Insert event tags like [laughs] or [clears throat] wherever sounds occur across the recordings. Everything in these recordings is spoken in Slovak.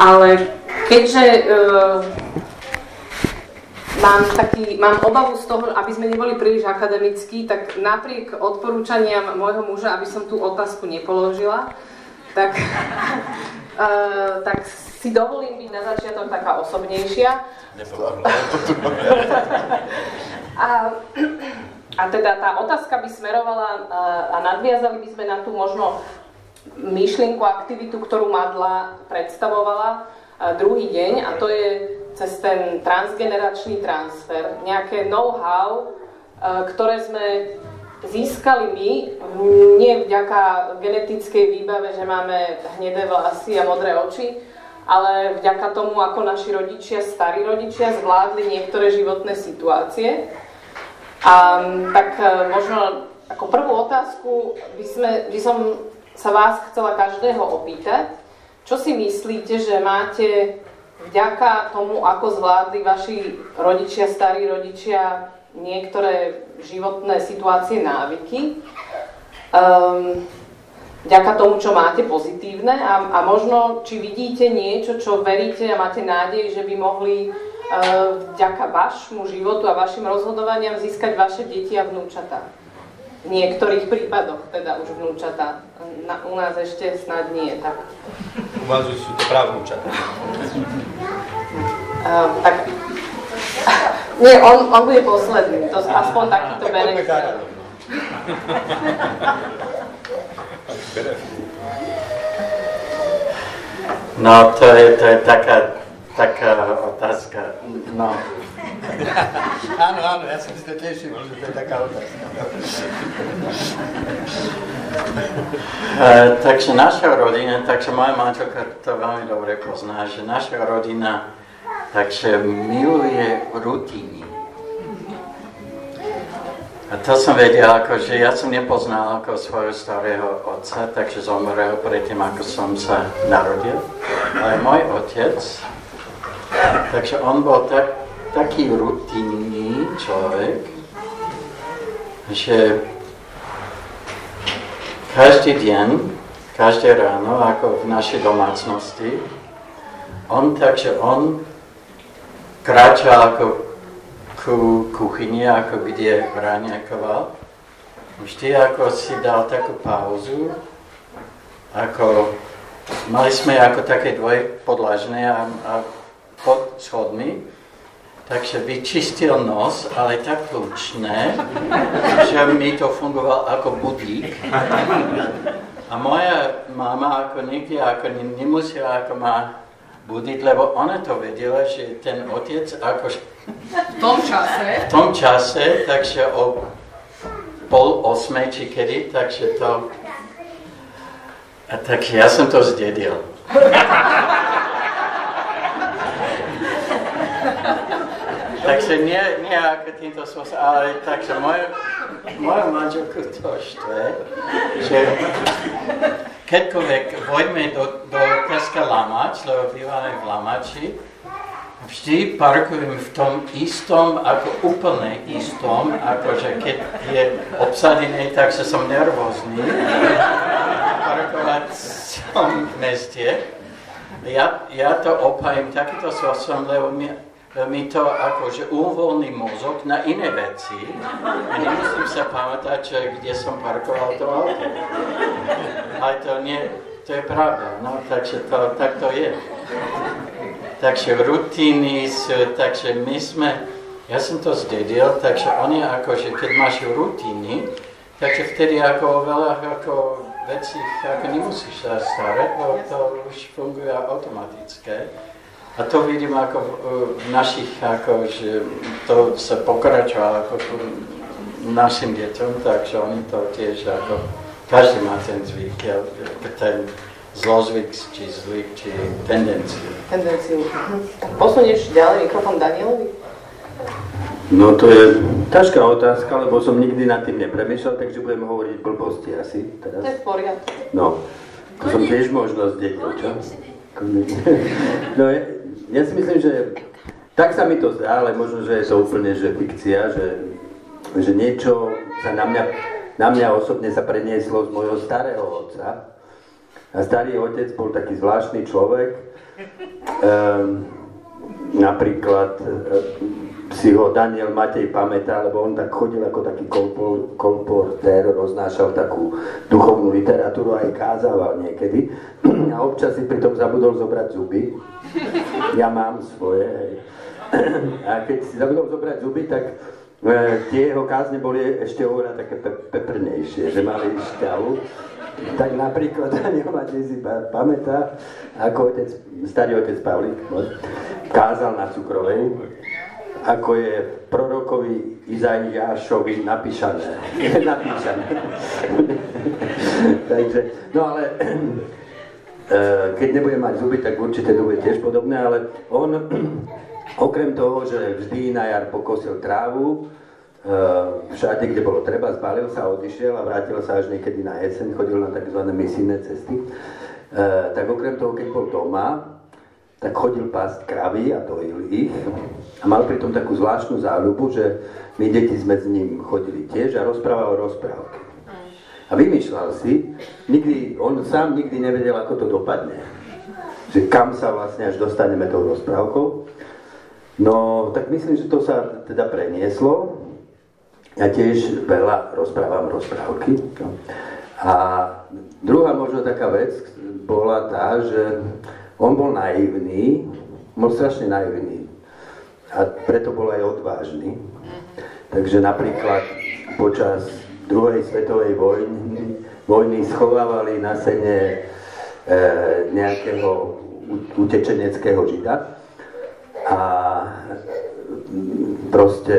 Ale keďže uh, mám, taký, mám obavu z toho, aby sme neboli príliš akademickí, tak napriek odporúčaniam môjho muža, aby som tú otázku nepoložila, tak, uh, [laughs] tak si dovolím byť na začiatok taká osobnejšia. [laughs] a, a teda tá otázka by smerovala uh, a nadviazali by sme na tú možno myšlienku, aktivitu, ktorú Madla predstavovala druhý deň a to je cez ten transgeneračný transfer, nejaké know-how, ktoré sme získali my, nie vďaka genetickej výbave, že máme hnedé vlasy a modré oči, ale vďaka tomu, ako naši rodičia, starí rodičia zvládli niektoré životné situácie. A tak e, možno ako prvú otázku by, sme, by som sa vás chcela každého opýtať, čo si myslíte, že máte vďaka tomu, ako zvládli vaši rodičia, starí rodičia niektoré životné situácie, návyky, um, vďaka tomu, čo máte pozitívne a, a možno, či vidíte niečo, čo veríte a máte nádej, že by mohli uh, vďaka vašmu životu a vašim rozhodovaniam získať vaše deti a vnúčatá niektorých prípadoch, teda už vnúčata. Na, u nás ešte snad nie, tak. U vás už sú to právnúčata. Uh, tak, [laughs] nie, on, on bude posledný, to aspoň takýto benefit. No, to je, to je taká, taká otázka. No, [laughs] áno, áno, ja som si to tešil, že to je taká otázka. Uh, [laughs] takže naša rodina, takže moja manželka to veľmi dobre pozná, že naša rodina takže miluje rutiny. A to som vedel, ako, že ja som nepoznal ako svojho starého otca, takže zomrel predtým, ako som sa narodil. Ale môj otec, takže on bol tak, taký rutinný človek, že každý deň, každé ráno, ako v našej domácnosti, on takže on kráčal ako ku kuchyni, ako kde raňakoval. Vždy ako si dal takú pauzu, ako mali sme ako také dvoje podlažné a, a pod schodmi, Takže vyčistil nos, ale tak hlučné, že mi to fungoval ako budík. A moja mama ako nikdy ako nemusela ako ma budiť, lebo ona to vedela, že ten otec ako... V tom čase? V tom čase, takže o pol osmej či kedy, takže to... A tak ja som to zdedil. Takže nie, nie ako týmto spôsobom, ale takže moja, moja manželku to štve, že keďkoľvek vojdeme do, do Teska Lamač, lebo bývame v Lamači, vždy parkujem v tom istom, ako úplne istom, akože keď je obsadený, tak sa som nervózny. Parkovať som v meste. Ja, ja to opájem takýto spôsobom, lebo mi, mi to akože uvoľní mozog na iné veci a nemusím sa pamätať, že kde som parkoval to auto. Ale to nie, to je pravda, no, takže to, tak to je. Takže rutiny sú, takže my sme, ja som to zdedil, takže oni akože, keď máš rutiny, takže vtedy ako veľa ako veci ako nemusíš sa starať, lebo to už funguje automatické. A to vidím ako v našich, ako, že to sa pokračovalo ako našim deťom, takže oni to tiež ako, každý má ten zvyk, ten zlozvyk, či zvyk, či tendenciu. Tendenciu. Tak posunieš ďalej mikrofón Danielovi? No to je ťažká otázka, lebo som nikdy nad tým nepremýšľal, takže budem hovoriť blbosti asi teraz. To je v poriadku. No, to som tiež možnosť deťov, čo? [laughs] No, ja si myslím, že tak sa mi to zdá, ale možno, že je to úplne že fikcia, že, že niečo sa na mňa, na mňa osobne sa prenieslo z môjho starého otca. A starý otec bol taký zvláštny človek. Um, napríklad um, si ho Daniel Matej pamätá, lebo on tak chodil ako taký kolpor, kolportér, roznášal takú duchovnú literatúru aj kázával niekedy. [clears throat] A občas si pritom zabudol zobrať zuby. Ja mám svoje, hej. A keď si zabudol zobrať zuby, tak e, tie jeho kázne boli ešte oveľa také pe- peprnejšie, že mali šťavu tak napríklad [laughs] Daniel Matej si pamätá, ako otec, starý otec Pavlík no, kázal na Cukrovej, ako je prorokovi Izaiášovi napísané. [laughs] napísané. [laughs] Takže, no ale keď nebudem mať zuby, tak určite to bude tiež podobné, ale on [clears throat] okrem toho, že vždy na jar pokosil trávu, Eh, všade, kde bolo treba, zbalil sa, odišiel a vrátil sa až niekedy na jeseň, chodil na tzv. misijné cesty. Eh, tak okrem toho, keď bol doma, tak chodil pásť kravy a dojil ich a mal pritom takú zvláštnu záľubu, že my deti sme s ním chodili tiež a rozprával rozprávky. A vymýšľal si, nikdy, on sám nikdy nevedel, ako to dopadne. Že kam sa vlastne až dostaneme tou rozprávkou. No, tak myslím, že to sa teda prenieslo ja tiež veľa rozprávam rozprávky. A druhá možno taká vec bola tá, že on bol naivný, bol strašne naivný a preto bol aj odvážny. Takže napríklad počas druhej svetovej vojny, vojny schovávali na sene e, nejakého utečeneckého žida a proste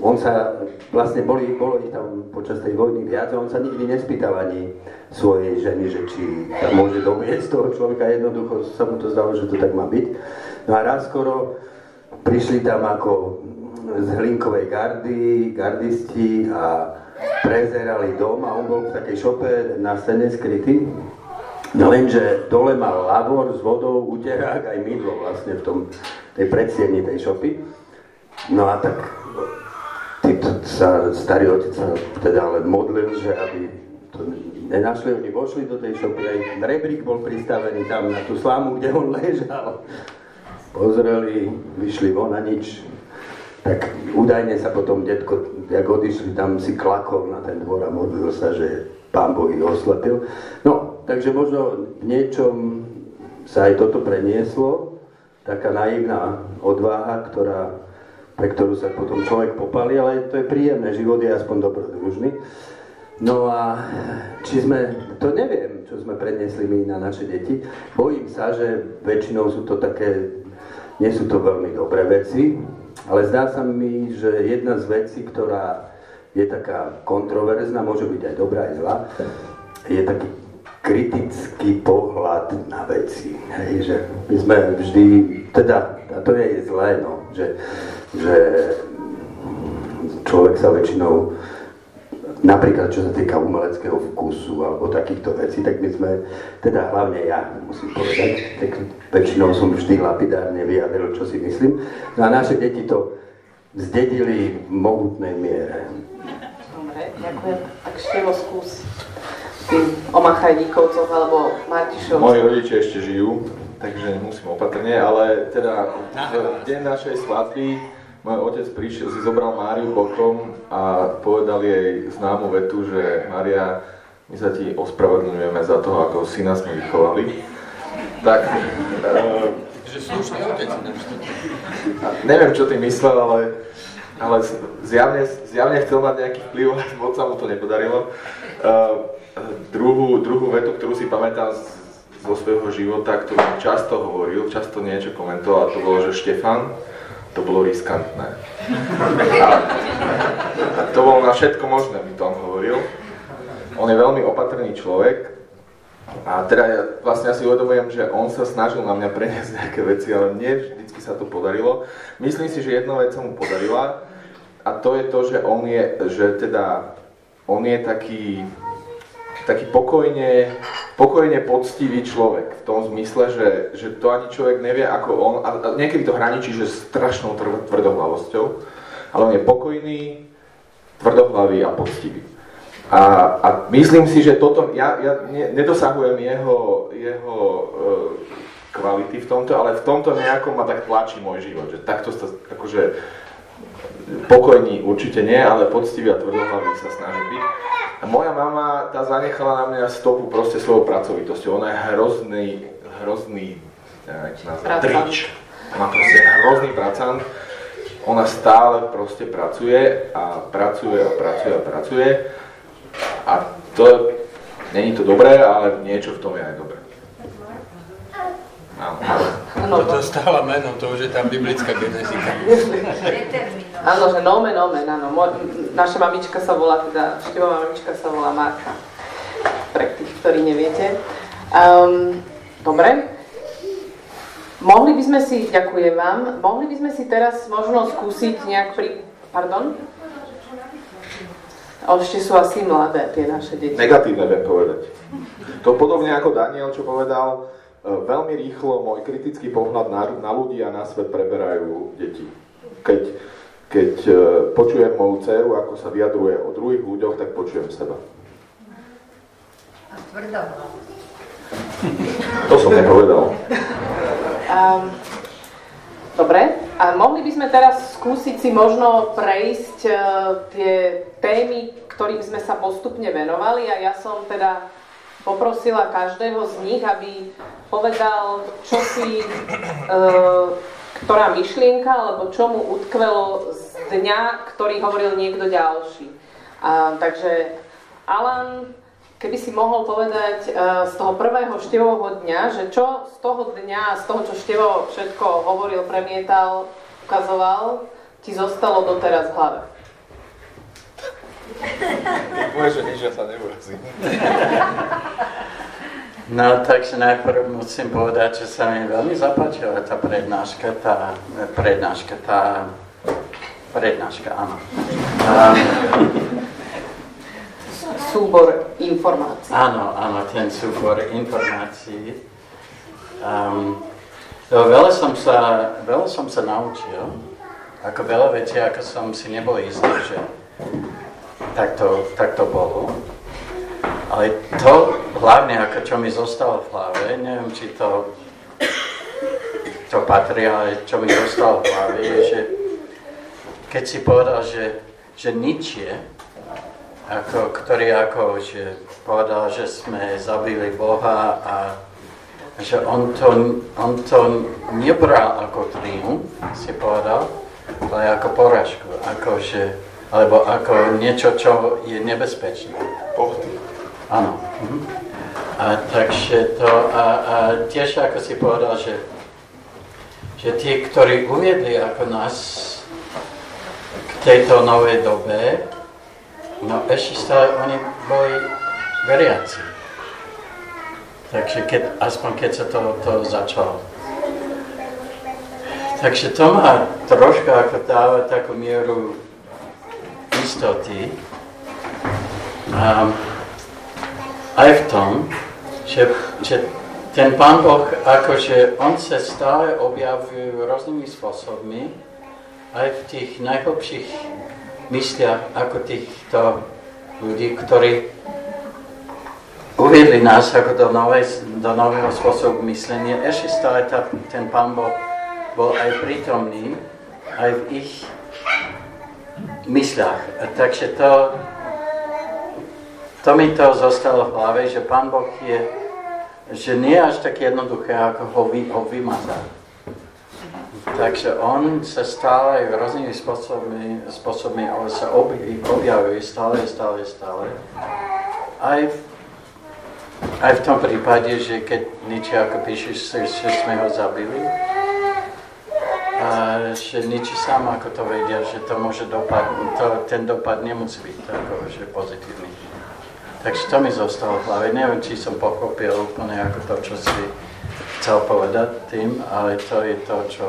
on sa vlastne boli, bolo ich tam počas tej vojny viac a on sa nikdy nespýtal ani svojej ženy, že či tam môže doviesť toho človeka, jednoducho sa mu to zdalo, že to tak má byť. No a raz skoro prišli tam ako z hlinkovej gardy, gardisti a prezerali dom a on bol v takej šope na scéne skrytý. No lenže dole mal lavor s vodou, uterák aj mydlo vlastne v tom, tej predsiedni tej šopy. No a tak sa starý otec sa teda ale modlil, že aby to nenašli, oni vošli do tej šopy, aj rebrík bol pristavený tam na tú slámu, kde on ležal. Pozreli, vyšli von a nič. Tak údajne sa potom detko, jak odišli, tam si klakol na ten dvor a modlil sa, že pán Boh ich oslepil. No, takže možno v niečom sa aj toto prenieslo, taká naivná odvaha, ktorá pre ktorú sa potom človek popali, ale to je príjemné, život je aspoň dobrodružný. No a či sme, to neviem, čo sme prednesli my na naše deti. Bojím sa, že väčšinou sú to také, nie sú to veľmi dobré veci, ale zdá sa mi, že jedna z vecí, ktorá je taká kontroverzná, môže byť aj dobrá, aj zlá, je taký kritický pohľad na veci. Hej, že my sme vždy, teda, a to je zlé, no, že že človek sa väčšinou, napríklad čo sa týka umeleckého vkusu alebo takýchto vecí, tak my sme, teda hlavne ja musím povedať, tak väčšinou som vždy lapidárne vyjadril, čo si myslím. No a naše deti to zdedili v mohutnej miere. Dobre, ďakujem. Tak Števo skús tým Omachajníkovcov alebo Martišov. Moji rodičia ešte žijú, takže nemusím opatrne, ale teda v deň našej svadby môj otec prišiel, si zobral Máriu bokom a povedal jej známu vetu, že Mária, my sa ti ospravedlňujeme za to, ako syna sme vychovali. Tak... Že slušný otec. Neviem, čo ty myslel, ale, ale zjavne, zjavne chcel mať nejaký vplyv, ale moc sa mu to nepodarilo. Uh, druhú, druhú vetu, ktorú si pamätám z, zo svojho života, ktorú často hovoril, často niečo komentoval, to bolo, že Štefan, to bolo riskantné. A to bolo na všetko možné, by to on hovoril. On je veľmi opatrný človek a teda ja vlastne asi uvedomujem, že on sa snažil na mňa preniesť nejaké veci, ale nie vždycky sa to podarilo. Myslím si, že jedna vec sa mu podarila a to je to, že on je, že teda on je taký taký pokojne, pokojne poctivý človek v tom zmysle, že, že to ani človek nevie ako on, a niekedy to hraničí, že strašnou tvrdohlavosťou, ale on je pokojný, tvrdohlavý a poctivý. A, a myslím si, že toto, ja, ja ne, nedosahujem jeho, jeho e, kvality v tomto, ale v tomto nejako ma tak tlačí môj život, že takto sa akože pokojní určite nie, ale poctivý a tvrdohlavý sa snaží byť. A moja mama, tá zanechala na mňa stopu proste svojou pracovitosťou. Ona je hrozný, hrozný, nazvať, drič. Ona proste hrozný pracant. Ona stále proste pracuje a pracuje a pracuje a pracuje. A to, není to dobré, ale niečo v tom je aj dobré. Áno. Toto stáva meno, to už je tá biblická genetika. Áno, že nomen, nomen, áno. Naša mamička sa volá, teda števová mamička sa volá Marka. Pre tých, ktorí neviete. Um, dobre. Mohli by sme si, ďakujem vám, mohli by sme si teraz možno skúsiť nejak pri... Pardon? Ešte sú asi mladé tie naše deti. Negatívne viem povedať. To podobne ako Daniel, čo povedal, veľmi rýchlo môj kritický pohľad na, na ľudí a na svet preberajú deti. Keď, keď e, počujem moju dceru, ako sa vyjadruje o druhých ľuďoch, tak počujem seba. A tvrdo. To som nepovedal. Um, dobre, a mohli by sme teraz skúsiť si možno prejsť uh, tie témy, ktorým sme sa postupne venovali a ja som teda poprosila každého z nich, aby povedal, čo si, e, ktorá myšlienka, alebo čo mu utkvelo z dňa, ktorý hovoril niekto ďalší. A, takže Alan, keby si mohol povedať e, z toho prvého števového dňa, že čo z toho dňa, z toho, čo števo všetko hovoril, premietal, ukazoval, ti zostalo doteraz v hlave. Môže, že nič, ja sa neurazím. No, takže najprv musím povedať, že sa mi veľmi zapáčila tá prednáška, tá prednáška, tá prednáška, áno. Um, súbor informácií. Áno, áno, ten súbor informácií. Um, veľa, som sa, veľa som sa naučil, ako veľa vecí, ako som si nebol istý, že tak to, tak to bolo. Ale to hlavne, ako čo mi zostalo v hlave, neviem, či to, to patrí, ale čo mi zostalo v hlave, je, že keď si povedal, že, že ničie, ako, ktorý ako, že povedal, že sme zabili Boha a že on to, on to nebral ako triumf, si povedal, ale ako poražku, ako že alebo ako niečo, čo je nebezpečné. Áno. Mhm. A takže to, a, a tiež ako si povedal, že, že tí, ktorí uviedli ako nás k tejto novej dobe, no ešte stále oni boli veriaci. Takže keď, aspoň keď sa to, to začalo. Takže to má troška ako dáva takú mieru istoty um, aj v tom, že, že ten Pán Boh, akože on sa stále objavuje rôznymi spôsobmi, aj v tých najhlbších mysliach ako týchto ľudí, ktorí uviedli nás ako do, novej, do nového spôsobu myslenia. Ešte stále tá, ten Pán Boh bol aj prítomný, aj v ich mysľach. Takže to, to mi to zostalo v hlave, že Pán Boh je, že nie je až tak jednoduché, ako ho, vy, ho vymazať. Takže on sa stále rôznymi spôsobmi, spôsobmi ale sa objavuje stále, stále, stále. Aj v, aj v tom prípade, že keď niečo ako píšeš, že sme ho zabili, a že nič sám ako to vedia, že to môže dopad, to, ten dopad nemusí byť tako, že pozitívny. Takže to mi zostalo v hlave. Neviem, či som pochopil úplne ako to, čo si chcel povedať tým, ale to je to, čo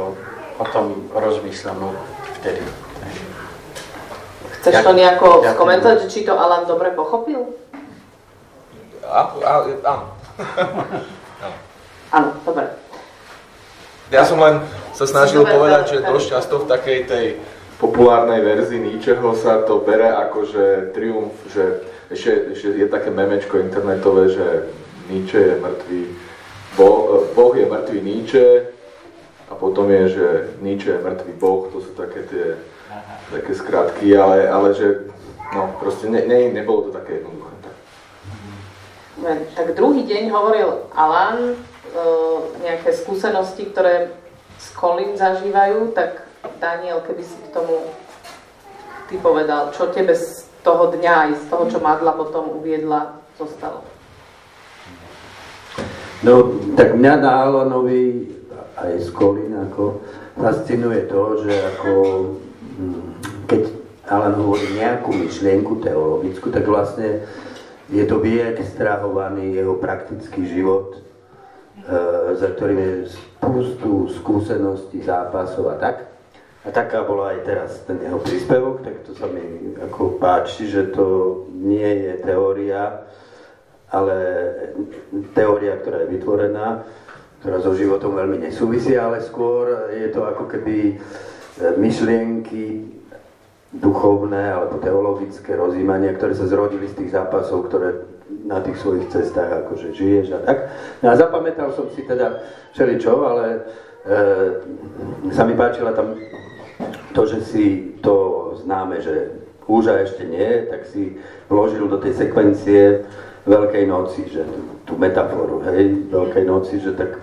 o tom rozmýšľam vtedy. Chceš to nejako komentovať, či to Alan dobre pochopil? Áno. Áno, dobre. Ja som len sa snažil povedať, že dosť často v takej tej populárnej verzii ničeho sa to bere ako, že triumf, že ešte, ešte je také memečko internetové, že Nietzsche je mŕtvý, Boh, boh je mŕtvý Nietzsche a potom je, že Nietzsche je mŕtvý Boh, to sú také tie také skratky, ale, ale že no, proste ne, ne, nebolo to také jednoduché. Tak druhý deň hovoril Alan, e, nejaké skúsenosti, ktoré s Colin zažívajú, tak Daniel, keby si k tomu ty povedal, čo tebe z toho dňa aj z toho, čo Madla potom uviedla, zostalo? No, tak mňa na Alanovi aj z Kolín ako fascinuje to, že ako mm, keď Alan hovorí nejakú myšlienku teologickú, tak vlastne je to vyextrahovaný jeho praktický život, e, za ktorým je spustu skúseností, zápasov a tak. A taká bola aj teraz ten jeho príspevok, tak to sa mi ako páči, že to nie je teória, ale teória, ktorá je vytvorená, ktorá so životom veľmi nesúvisí, ale skôr je to ako keby e, myšlienky duchovné alebo teologické rozímania, ktoré sa zrodili z tých zápasov, ktoré na tých svojich cestách akože žiješ a tak. No a zapamätal som si teda všeličo, ale e, sa mi páčila tam to, že si to známe, že úža ešte nie, tak si vložil do tej sekvencie Veľkej noci, že tú metaforu, hej, Veľkej noci, že tak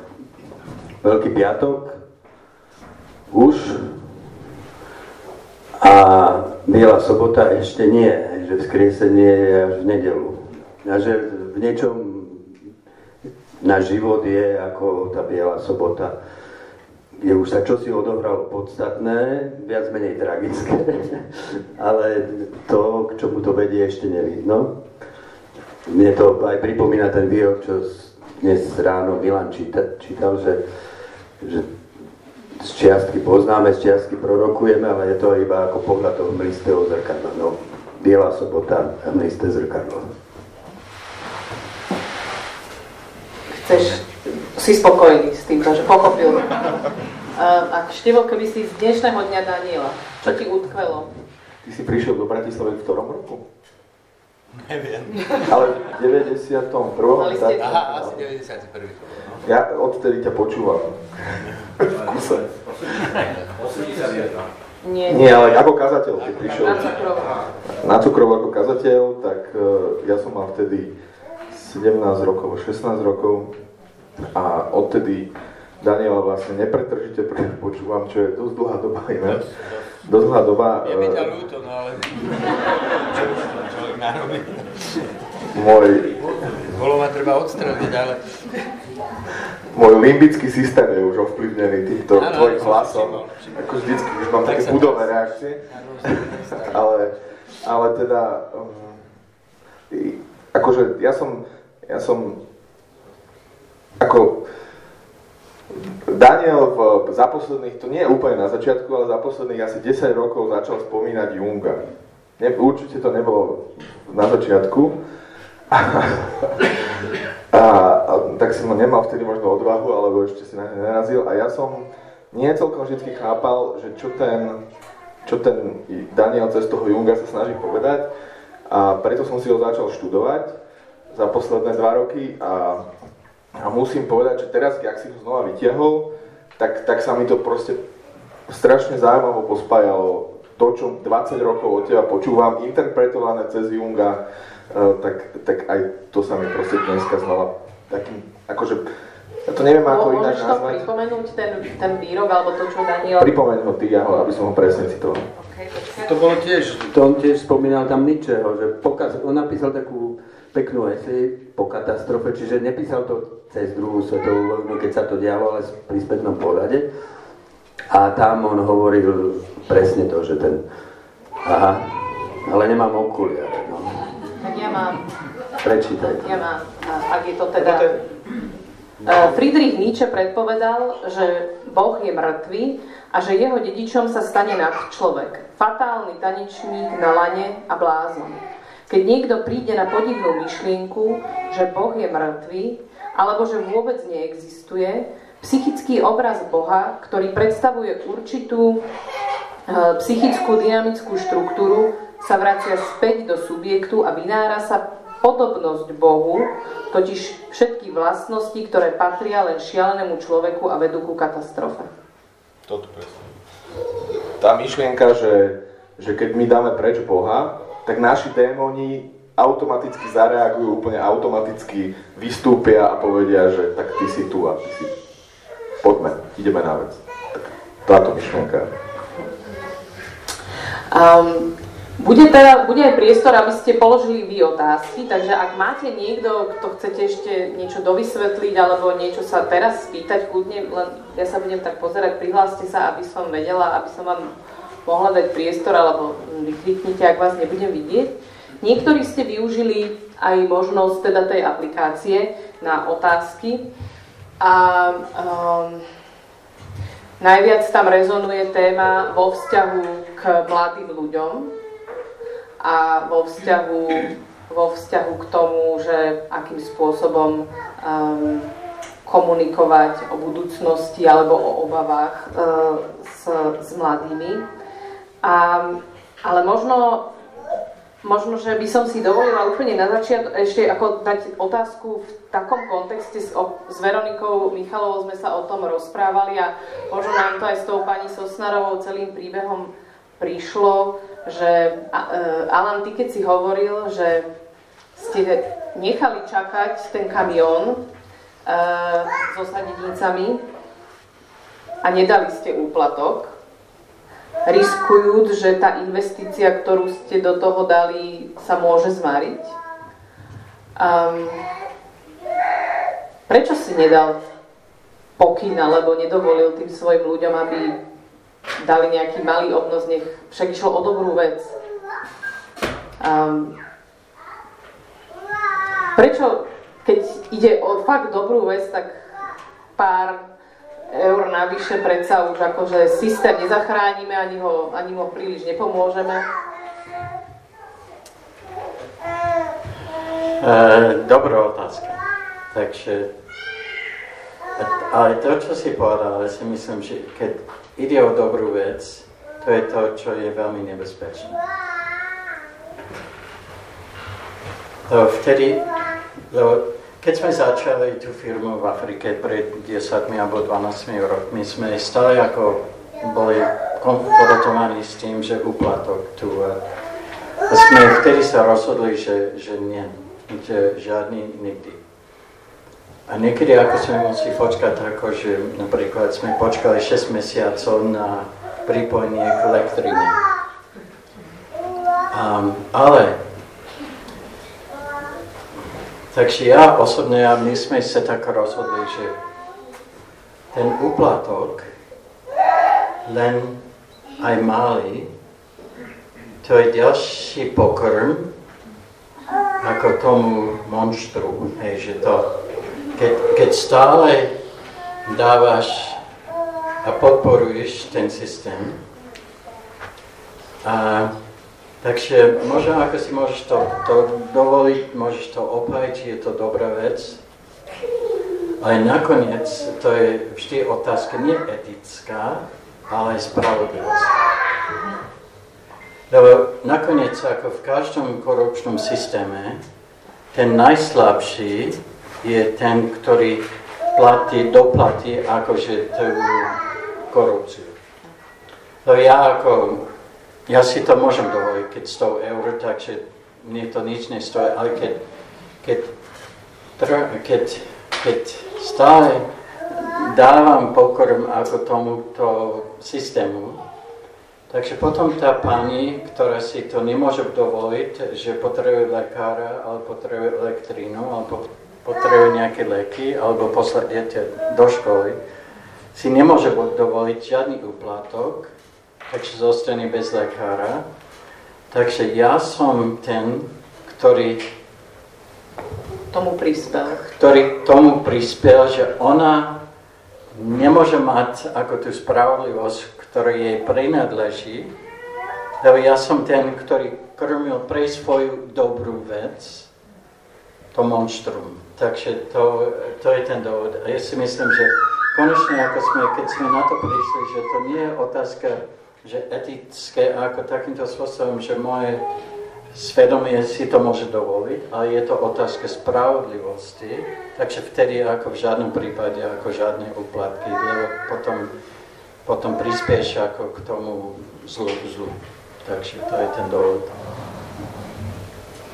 Veľký piatok už a Biela sobota ešte nie, že vzkriesenie je až v nedelu. A že v niečom náš život je ako tá Biela sobota je už sa čosi odohralo podstatné, viac menej tragické, [laughs] ale to, k čomu to vedie, ešte nevidno. Mne to aj pripomína ten výrok, čo dnes ráno Milan číta, čítal, že, že z čiastky poznáme, z čiastky prorokujeme, ale je to iba ako pohľad toho mlistého zrkadla. No, Biela sobota a mlisté zrkadlo. Chceš si spokojný s tým, že pochopil. A Števo, keby si z dnešného dňa Daniela, čo ti utkvelo? Ty si prišiel do Bratislavy v ktorom roku? Neviem. Ale v 91. Mali ste... Aha, asi 91. No. Ja odtedy ťa počúvam. v kuse. 81. Nie, Nie, ale ako kazateľ, keď prišiel Na cukrovo. na Cukrovu ako kazateľ, tak uh, ja som mal vtedy 17 rokov, 16 rokov a odtedy Daniela vlastne nepretržite počúvam, čo je dosť dlhá doba ináč. Dosť dlhá doba. Je mi to eh, ľúto, no ale čo už človek narobí. môj, Bolo ma treba odstreliť, ale môj limbický systém je už ovplyvnený týmto Áno, tvojim som hlasom. Ako vždycky, už mám Tak také budové reakcie. ale, ale teda, um, akože ja som, ja som, ako, Daniel v, za posledných, to nie je úplne na začiatku, ale za posledných asi 10 rokov začal spomínať Junga. Ne, určite to nebolo na začiatku. A, [laughs] a, a tak som nemal vtedy možno odvahu, alebo ešte si na ne nenarazil. A ja som nie celkom vždy chápal, že čo ten, čo ten Daniel cez toho Junga sa snaží povedať. A preto som si ho začal študovať za posledné dva roky a, a musím povedať, že teraz, keď si ho znova vytiahol, tak, tak sa mi to proste strašne zaujímavo pospájalo. To, čo 20 rokov od teba počúvam, interpretované cez Junga, e, tak, tak aj to sa mi proste dneska znova takým, akože, ja to neviem ako ináč Môžeš to nazvať. pripomenúť, ten, ten výrok, alebo to, čo Daniel... Pripomeň ho ty, ja ho, aby som ho presne citoval. Okay. To bolo tiež, to on tiež spomínal tam Nietzscheho, že pokaz, on napísal takú peknú esej po katastrofe, čiže nepísal to cez druhú svetovú vojnu, keď sa to dialo, ale pri spätnom pohľade. A tam on hovoril presne to, že ten, aha, ale nemám okuliare, no. Tak ja mám, Prečítaj to. ja mám, a ak je to teda... Uh, Friedrich Nietzsche predpovedal, že Boh je mŕtvý a že jeho dedičom sa stane nad človek. Fatálny tanečník na lane a blázon. Keď niekto príde na podivnú myšlienku, že Boh je mŕtvý, alebo že vôbec neexistuje, psychický obraz Boha, ktorý predstavuje určitú e, psychickú dynamickú štruktúru, sa vracia späť do subjektu a vynára sa podobnosť Bohu, totiž všetky vlastnosti, ktoré patria len šialenému človeku a vedú ku katastrofe. Toto presne. Tá myšlienka, že, že keď my dáme preč Boha, tak naši démoni automaticky zareagujú, úplne automaticky vystúpia a povedia, že tak ty si tu a ty si... Poďme, ideme na vec. Tak táto myšlienka. Um, bude, teda, bude aj priestor, aby ste položili vy otázky, takže ak máte niekto, kto chcete ešte niečo dovysvetliť alebo niečo sa teraz spýtať, kľudne, len ja sa budem tak pozerať, prihláste sa, aby som vedela, aby som vám mohla dať priestor, alebo vykliknite, ak vás nebudem vidieť. Niektorí ste využili aj možnosť teda tej aplikácie na otázky a um, najviac tam rezonuje téma vo vzťahu k mladým ľuďom, a vo vzťahu, vo vzťahu k tomu, že akým spôsobom um, komunikovať o budúcnosti alebo o obavách uh, s, s mladými. A, ale možno, možno, že by som si dovolila úplne na začiatok ešte ako dať otázku v takom kontexte s, s Veronikou Michalovou sme sa o tom rozprávali a možno nám to aj s tou pani Sosnarovou celým príbehom prišlo, že e, Alan, ty keď si hovoril, že ste nechali čakať ten kamión uh, so sadenicami a nedali ste úplatok, riskujúc, že tá investícia, ktorú ste do toho dali, sa môže zmariť. Um, prečo si nedal pokyn alebo nedovolil tým svojim ľuďom, aby dali nejaký malý obnos, nech však išlo o dobrú vec. Um, prečo, keď ide o fakt dobrú vec, tak pár eur navyše predsa už akože systém nezachránime, ani ho, ani ho príliš nepomôžeme? Uh, dobrá otázka. Takže, ale to, čo si povedal, ja si myslím, že keď ide o dobrú vec, to je to, čo je veľmi nebezpečné. To vtedy, lebo keď sme začali tú firmu v Afrike pred 10 alebo 12 rokmi, sme stále ako boli konfrontovaní s tým, že uplatok tu. A, sme vtedy sa rozhodli, že, že nie, že žiadny nikdy. A niekedy ako sme museli počkať, ako že napríklad sme počkali 6 mesiacov na pripojenie k elektrine. Um, ale takže ja osobne, ja, my sme sa tak rozhodli, že ten úplatok len aj malý, to je ďalší pokrm ako tomu monštru, hej, že to keď, keď stále dávaš a podporuješ ten systém, a, takže možno ako si môžeš to, to dovoliť, môžeš to obhajiť, je to dobrá vec, ale nakoniec to je vždy otázka nie etická, ale spravodlivosť. Lebo nakoniec, ako v každom korupčnom systéme, ten najslabší je ten, ktorý platí, doplatí akože tú korupciu. No ja ako, ja si to môžem dovoliť, keď 100 eur, takže mne to nič nestojí, ale keď, keď, keď, keď stále dávam pokorm ako tomuto systému, Takže potom tá pani, ktorá si to nemôže dovoliť, že potrebuje lekára, alebo potrebuje elektrínu, alebo potrebuje nejaké leky alebo poslať dieťa do školy, si nemôže dovoliť žiadny úplatok, takže zostane bez lekára. Takže ja som ten, ktorý tomu prispel. Ktorý tomu prispel, že ona nemôže mať ako tú spravodlivosť, ktorá jej prinadleží, lebo ja som ten, ktorý krmil pre svoju dobrú vec to monštrum. Takže to, to je ten dôvod. A ja si myslím, že konečne, ako sme, keď sme na to prišli, že to nie je otázka, že etické ako takýmto spôsobom, že moje svedomie si to môže dovoliť, ale je to otázka spravodlivosti, takže vtedy ako v žiadnom prípade ako žiadne úplatky, lebo potom, potom prispieš ako k tomu zlu, zlu. Takže to je ten dôvod.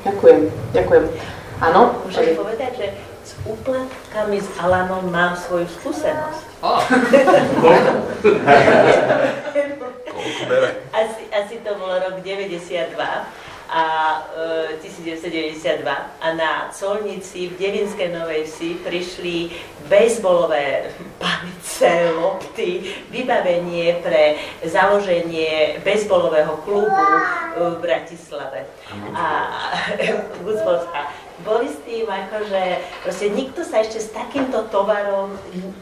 Ďakujem, ďakujem. Áno? Môžem povedať, že s úplatkami s Alanom mám svoju skúsenosť. [laughs] Oh. [laughs] [laughs] asi, asi to bolo rok 92 a e, 1992 a na colnici v Devinskej Novej Vsi prišli bejsbolové [laughs] panice, lopty, vybavenie pre založenie bejsbolového klubu v Bratislave. A, a [laughs] boli s tým akože, proste nikto sa ešte s takýmto tovarom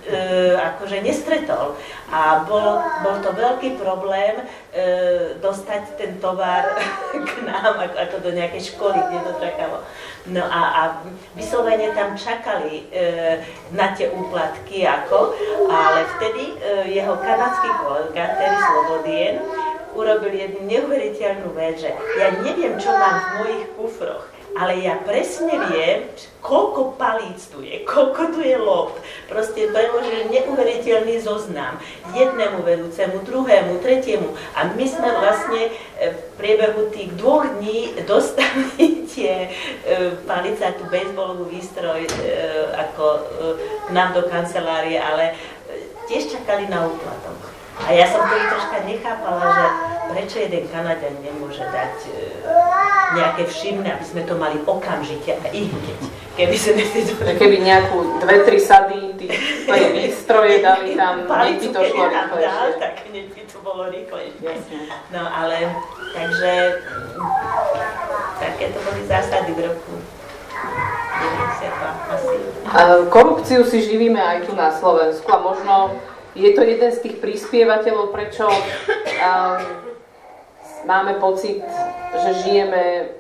e, akože nestretol. A bol, bol to veľký problém e, dostať ten tovar k nám, ako, ako do nejakej školy, kde to čakalo. No a, a vyslovene tam čakali e, na tie úplatky ako, ale vtedy e, jeho kanadský kolega, Terry Slobodien, urobil jednu neuveriteľnú vec, že ja neviem, čo mám v mojich kufroch, ale ja presne viem, koľko palíc tu je, koľko tu je lopt. Proste preložil neuveriteľný zoznam jednému vedúcemu, druhému, tretiemu. A my sme vlastne e, v priebehu tých dvoch dní [laughs] dostali tie e, palice a tú bejsbolovú výstroj e, ako nám do kancelárie, ale tiež čakali na úplatok. A ja som to troška nechápala, že prečo jeden Kanadian nemôže dať e, nejaké všimné, aby sme to mali okamžite a i hneď. Keby sme to... Keby nejakú dve, tri sady tých [laughs] výstroje dali tam, hneď by to šlo rýchlejšie. tak hneď by to bolo rýchlejšie. No ale, takže také to boli zásady v roku Korupciu si živíme aj tu na Slovensku a možno je to jeden z tých prispievateľov, prečo um, máme pocit, že žijeme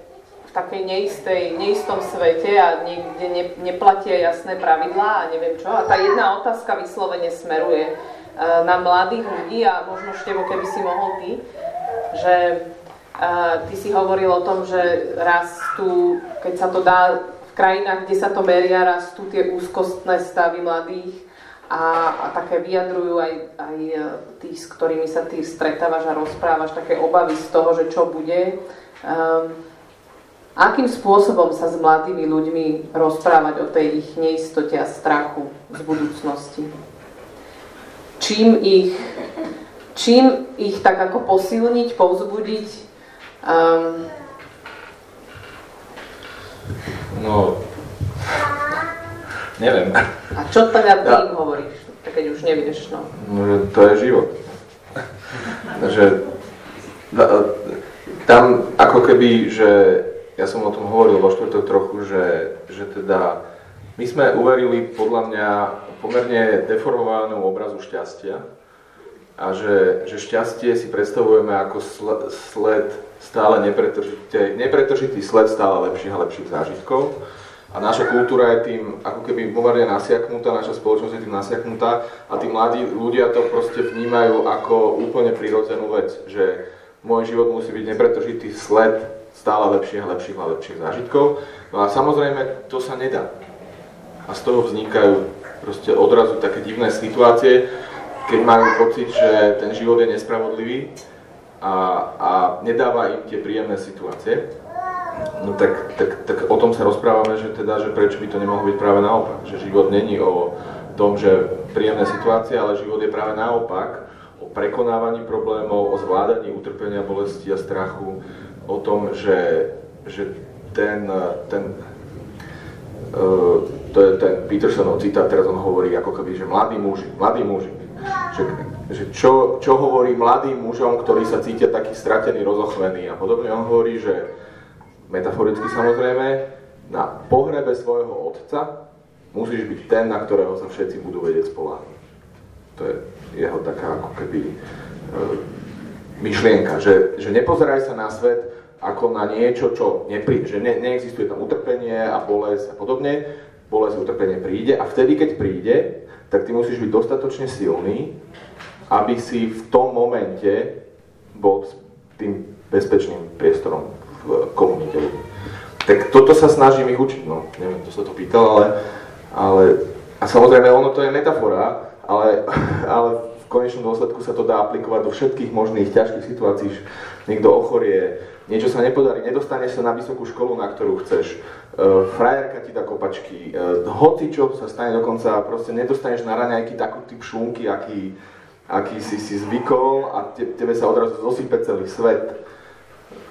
v takej neistej, neistom svete a niekde ne, neplatia jasné pravidlá a neviem čo. A tá jedna otázka vyslovene smeruje uh, na mladých ľudí a možno Števo, keby si mohol ty, že uh, ty si hovoril o tom, že rastú, keď sa to dá v krajinách, kde sa to meria, rastú tie úzkostné stavy mladých a, a také vyjadrujú aj, aj e, tí, s ktorými sa ty stretávaš a rozprávaš, také obavy z toho, že čo bude. Um, akým spôsobom sa s mladými ľuďmi rozprávať o tej ich neistote a strachu z budúcnosti? Čím ich, čím ich tak ako posilniť, povzbudiť? Um, no, Neviem. A čo teda ty ja. hovoríš, keď už nevieš, no? no to je život. že tam ako keby, že ja som o tom hovoril vo štvrtok trochu, že, že teda my sme uverili podľa mňa pomerne deformovanú obrazu šťastia a že, že šťastie si predstavujeme ako sled stále nepretržitý, nepretržitý sled stále lepších a lepších zážitkov a naša kultúra je tým ako keby pomerne nasiaknutá, naša spoločnosť je tým nasiaknutá a tí mladí ľudia to proste vnímajú ako úplne prirodzenú vec, že môj život musí byť nepretržitý sled stále lepších a lepších a lepších zážitkov. No a samozrejme to sa nedá. A z toho vznikajú proste odrazu také divné situácie, keď majú pocit, že ten život je nespravodlivý a, a nedáva im tie príjemné situácie. No tak, tak, tak o tom sa rozprávame, že teda, že prečo by to nemohlo byť práve naopak. Že život není o tom, že príjemné situácie, ale život je práve naopak. O prekonávaní problémov, o zvládaní utrpenia, bolesti a strachu, o tom, že, že ten, ten uh, to je ten Petersonov citát, teraz on hovorí ako keby, že mladí muži, mladí muži, že, že čo, čo hovorí mladým mužom, ktorí sa cítia taký stratený, rozochvený a podobne, on hovorí, že metaforicky samozrejme, na pohrebe svojho otca musíš byť ten, na ktorého sa všetci budú vedieť spoláhnuť. To je jeho taká ako keby e, myšlienka, že, že nepozeraj sa na svet ako na niečo, čo neprí, že ne, neexistuje tam utrpenie a bolesť a podobne, bolesť utrpenie príde a vtedy, keď príde, tak ty musíš byť dostatočne silný, aby si v tom momente bol tým bezpečným priestorom komunite. Tak toto sa snažím ich učiť, no, neviem, kto sa to pýtal, ale, ale a samozrejme ono to je metafora, ale, [laughs] ale v konečnom dôsledku sa to dá aplikovať do všetkých možných ťažkých situácií. Niekto ochorie, niečo sa nepodarí, nedostaneš sa na vysokú školu, na ktorú chceš, uh, frajerka ti dá kopačky, uh, hoci čo sa stane dokonca, proste nedostaneš na raňajky takú typ šunky, aký, aký si si zvykol a te, tebe sa odrazu zosype celý svet.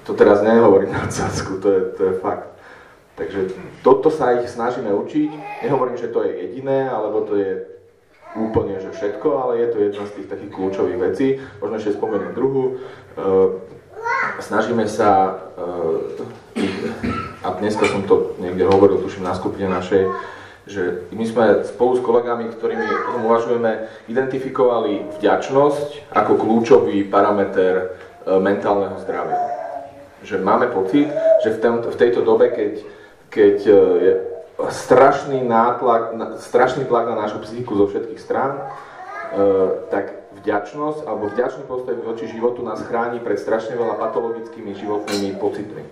To teraz nehovorím na odsázku, to je, to je fakt. Takže toto sa ich snažíme učiť. Nehovorím, že to je jediné, alebo to je úplne, že všetko, ale je to jedna z tých takých kľúčových vecí. Možno ešte spomeniem druhú. Uh, snažíme sa, uh, a dneska som to niekde hovoril, tuším na skupine našej, že my sme spolu s kolegami, ktorými uvažujeme, identifikovali vďačnosť ako kľúčový parameter uh, mentálneho zdravia. Že máme pocit, že v, tom, v tejto dobe, keď, keď uh, je strašný nátlak, strašný tlak na našu psychiku zo všetkých strán, tak vďačnosť alebo vďačný postoj voči životu nás chráni pred strašne veľa patologickými životnými pocitmi.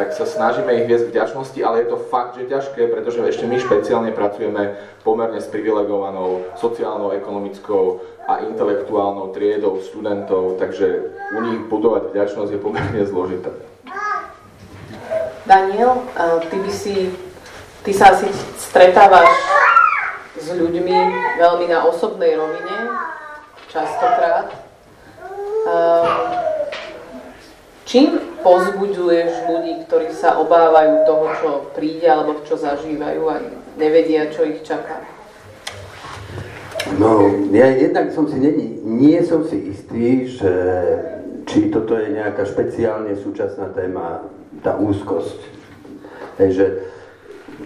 Tak sa snažíme ich viesť vďačnosti, ale je to fakt, že ťažké, pretože ešte my špeciálne pracujeme pomerne s privilegovanou sociálnou, ekonomickou a intelektuálnou triedou študentov, takže u nich budovať vďačnosť je pomerne zložité. Daniel, ty by si, ty sa asi stretávaš s ľuďmi veľmi na osobnej rovine, častokrát. Čím pozbudzuješ ľudí, ktorí sa obávajú toho, čo príde alebo čo zažívajú a nevedia, čo ich čaká? No, ja jednak som si, nie, nie som si istý, že či toto je nejaká špeciálne súčasná téma, tá úzkosť. Takže,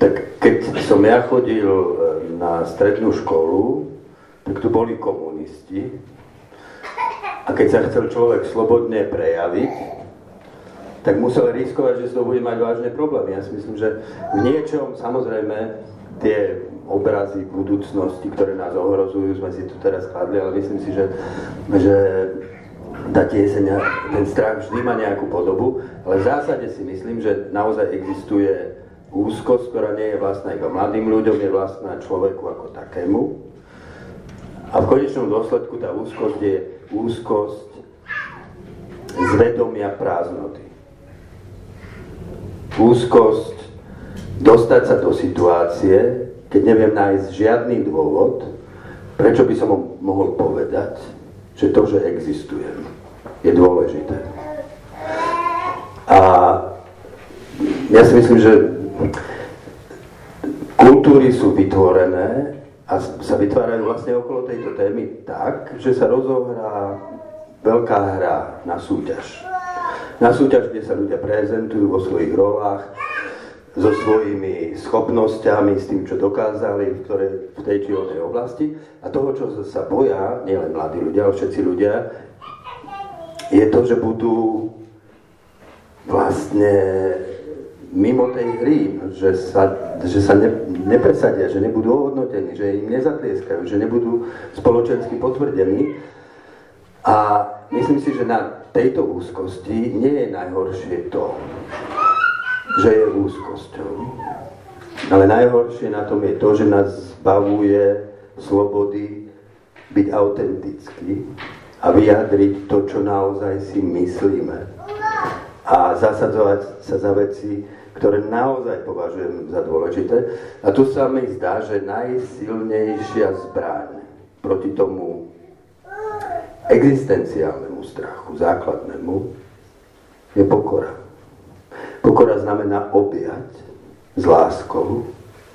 tak keď som ja chodil eh, na strednú školu, tak tu boli komunisti. A keď sa chcel človek slobodne prejaviť, tak musel riskovať, že z toho bude mať vážne problémy. Ja si myslím, že v niečom, samozrejme, tie obrazy budúcnosti, ktoré nás ohrozujú, sme si tu teraz kladli, ale myslím si, že, že tá tieseň, ten strach vždy má nejakú podobu, ale v zásade si myslím, že naozaj existuje úzkosť, ktorá nie je vlastná iba mladým ľuďom, je vlastná človeku ako takému. A v konečnom dôsledku tá úzkosť je úzkosť zvedomia prázdnoty. Úzkosť dostať sa do situácie, keď neviem nájsť žiadny dôvod, prečo by som mohol povedať, že to, že existujem, je dôležité. A ja si myslím, že kultúry sú vytvorené a sa vytvárajú vlastne okolo tejto témy tak, že sa rozohrá veľká hra na súťaž. Na súťaž, kde sa ľudia prezentujú vo svojich rolách, so svojimi schopnosťami, s tým, čo dokázali v, ktorej, v tej či onej oblasti. A toho, čo sa boja, nielen mladí ľudia, ale všetci ľudia, je to, že budú vlastne mimo tej hry, že sa, že sa ne, nepresadia, že nebudú ohodnotení, že im nezatlieskajú, že nebudú spoločensky potvrdení. A myslím si, že na tejto úzkosti nie je najhoršie to, že je úzkosťou. Ale najhoršie na tom je to, že nás zbavuje slobody byť autentický a vyjadriť to, čo naozaj si myslíme. A zasadzovať sa za veci, ktoré naozaj považujem za dôležité. A tu sa mi zdá, že najsilnejšia zbraň proti tomu existenciálnemu strachu, základnému, je pokora. Pokora znamená objať s láskou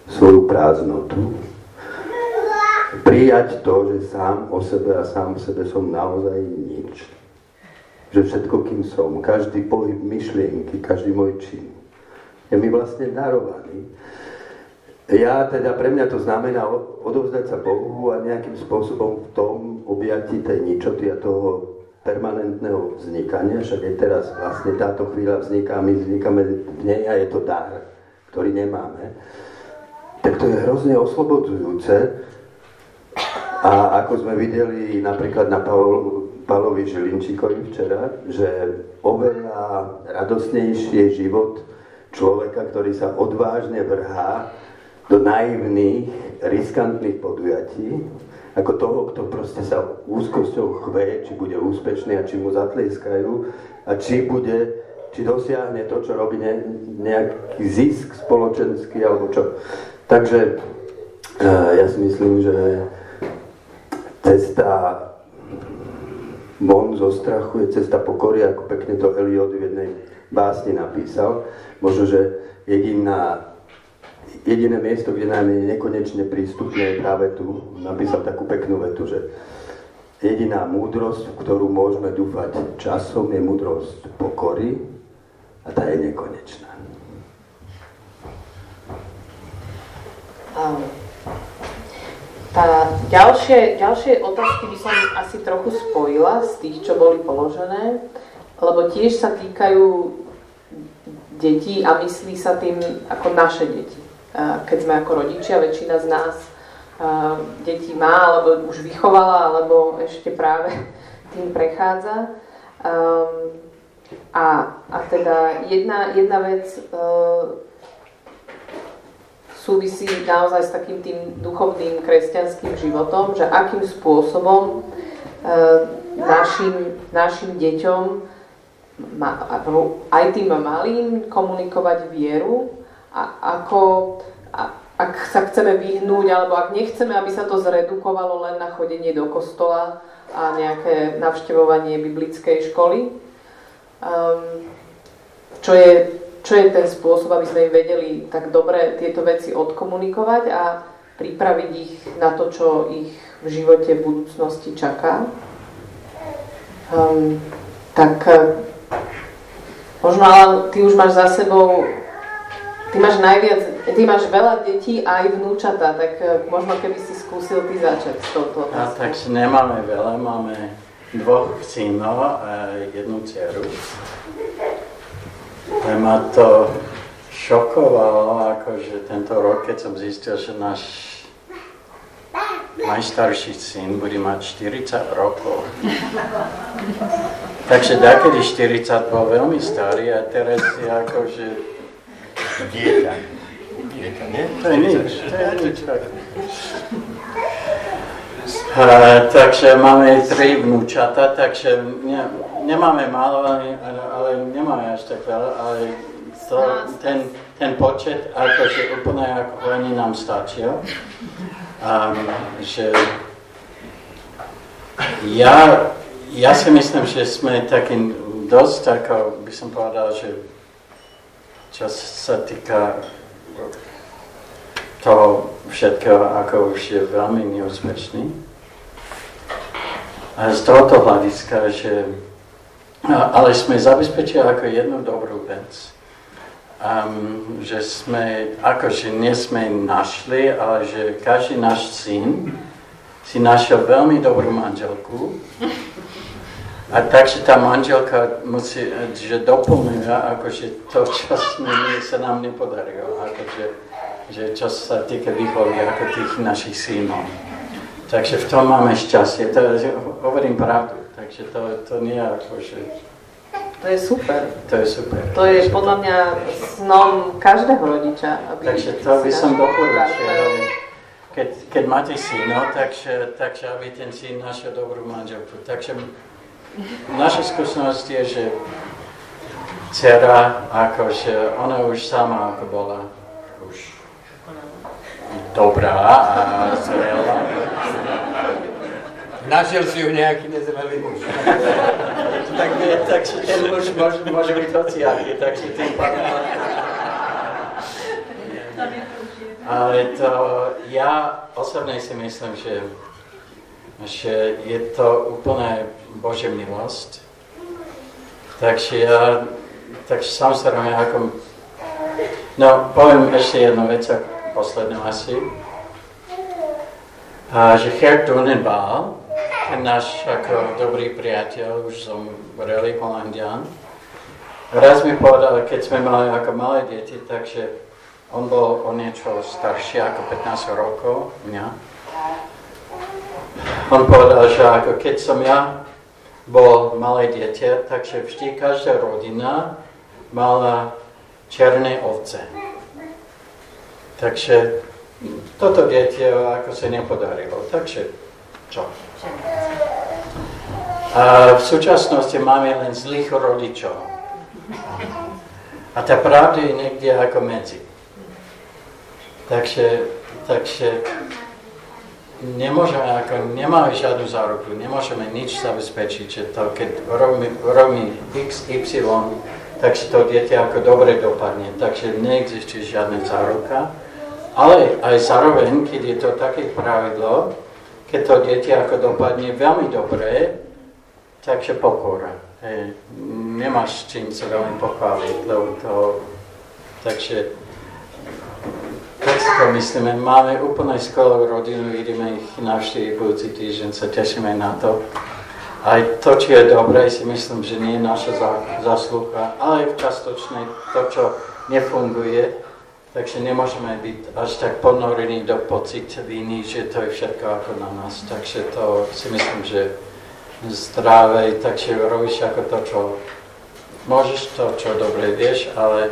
svoju prázdnotu, prijať to, že sám o sebe a sám v sebe som naozaj nič. Že všetko, kým som, každý pohyb myšlienky, každý môj čin, je mi vlastne darovaný. Ja teda, pre mňa to znamená odovzdať sa Bohu a nejakým spôsobom v tom objati tej ničoty a toho permanentného vznikania, však aj teraz vlastne táto chvíľa vzniká, my vznikáme v nej a je to dar, ktorý nemáme, tak to je hrozne oslobodzujúce, A ako sme videli napríklad na Pavel, Pavlovi Žilinčíkovi včera, že oveľa radosnejší je život človeka, ktorý sa odvážne vrhá do naivných, riskantných podujatí, ako toho, kto proste sa úzkosťou chve, či bude úspešný a či mu zatlieskajú a či bude, či dosiahne to, čo robí ne, nejaký zisk spoločenský alebo čo. Takže uh, ja si myslím, že cesta von zo strachu je cesta pokory, ako pekne to Eliot v jednej básni napísal. Možno, že jediná jediné miesto, kde nám je nekonečne prístupné, je práve tu. Napísal takú peknú vetu, že jediná múdrosť, v ktorú môžeme dúfať časom, je múdrosť pokory a tá je nekonečná. Tá ďalšie, ďalšie otázky by som asi trochu spojila z tých, čo boli položené, lebo tiež sa týkajú detí a myslí sa tým ako naše deti keď sme ako rodičia, väčšina z nás deti má, alebo už vychovala, alebo ešte práve [laughs] tým prechádza. A, a teda jedna, jedna vec súvisí naozaj s takým tým duchovným kresťanským životom, že akým spôsobom našim, našim deťom, aj tým malým, komunikovať vieru ako, ak sa chceme vyhnúť, alebo ak nechceme, aby sa to zredukovalo len na chodenie do kostola a nejaké navštevovanie biblickej školy. Um, čo, je, čo je ten spôsob, aby sme vedeli tak dobre tieto veci odkomunikovať a pripraviť ich na to, čo ich v živote v budúcnosti čaká. Um, tak možno ale ty už máš za sebou Ty máš najviac, ty máš veľa detí a aj vnúčata, tak e, možno keby si skúsil ty začať s touto otázkou. A takže nemáme veľa, máme dvoch synov a jednu dceru. A ma to šokovalo, akože tento rok, keď som zistil, že náš najstarší syn bude mať 40 rokov. Takže takedy 40 bol veľmi starý a teraz je akože Dieťa. Dieťa, nie? To je nič, to je nič. Uh, takže máme tri vnúčata, takže ne, nemáme málo, ale, ale nemáme až tak veľa, ale to, ten, ten počet, akože úplne ako oni nám stačia. Um, že ja, ja si myslím, že sme takým dosť, ako by som povedal, že čo sa týka toho všetkého, ako už je veľmi neúspešný. A z tohoto hľadiska, že, ale sme zabezpečili ako jednu dobrú vec, um, že sme, akože nie sme našli, ale že každý náš syn si našiel veľmi dobrú manželku, a takže tá manželka musí, že doplňuje akože to, sme, sa nám nepodarilo, akože, že čo sa týka výchovy ako tých našich synov. Takže v tom máme šťastie, to, hovorím pravdu, takže to, to nie je akože... To je super. To je super. To je podľa mňa snom každého rodiča. Aby takže to by som doporučil. Keď, keď máte syno, takže, takže aby ten syn našiel dobrú manželku. Takže naša skúsenosť je, že dcera, akože ona už sama ako bola už dobrá a zrela. Našiel si ju nejaký nezrelý muž. [laughs] tak takže ten muž môže, môže byť hociaký, takže tým pádom... Ale to, ja osobne si myslím, že že je to úplne Božia milosť. Takže ja, takže samozrejme, ako... No, poviem ešte jednu vec, poslednú asi. A, že Herr Dunenbal, ten náš ako dobrý priateľ, už som zomrelý holandian, raz mi povedal, keď sme mali ako malé deti, takže on bol o niečo starší, ako 15 rokov, mňa. On povedal, že ako keď som ja bol malé dieťa, takže vždy každá rodina mala černé ovce. Takže toto dieťa ako sa nepodarilo. Takže čo? A v súčasnosti máme len zlých rodičov. A tá pravda je niekde ako medzi. Takže, takže nemôžeme, ako nemáme žiadnu záruku, nemôžeme nič zabezpečiť, že to, keď robí, x, y, takže to dieťa ako dobre dopadne. Takže neexistuje žiadna záruka. Ale aj zároveň, keď je to také pravidlo, keď to dieťa ako dopadne veľmi dobre, takže pokora. Hej, nemáš čím sa veľmi pochváliť, lebo to... Takže to myslíme. Máme úplne skvelú rodinu, ideme ich navštíviť budúci týždeň, sa tešíme na to. Aj to, či je dobré, si myslím, že nie je naša zásluha, ale v častočnej to, čo nefunguje, takže nemôžeme byť až tak ponorení do pocit viny, že to je všetko ako na nás. Takže to si myslím, že zdravé, takže robíš ako to, čo môžeš, to, čo dobre vieš, ale,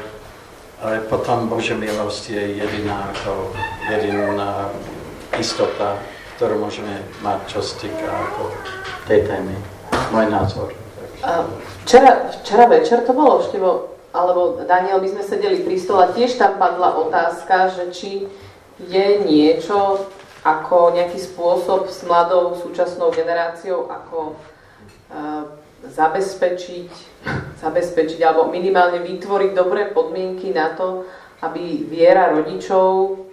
ale potom Bože milosť je jediná, ako, jediná istota, ktorú môžeme mať, čo sa týka ako tej témy. Môj názor. Včera, včera večer to bolo, Števo, alebo Daniel, my sme sedeli pri stole, tiež tam padla otázka, že či je niečo, ako nejaký spôsob s mladou súčasnou generáciou, ako uh, zabezpečiť, zabezpečiť alebo minimálne vytvoriť dobré podmienky na to, aby viera rodičov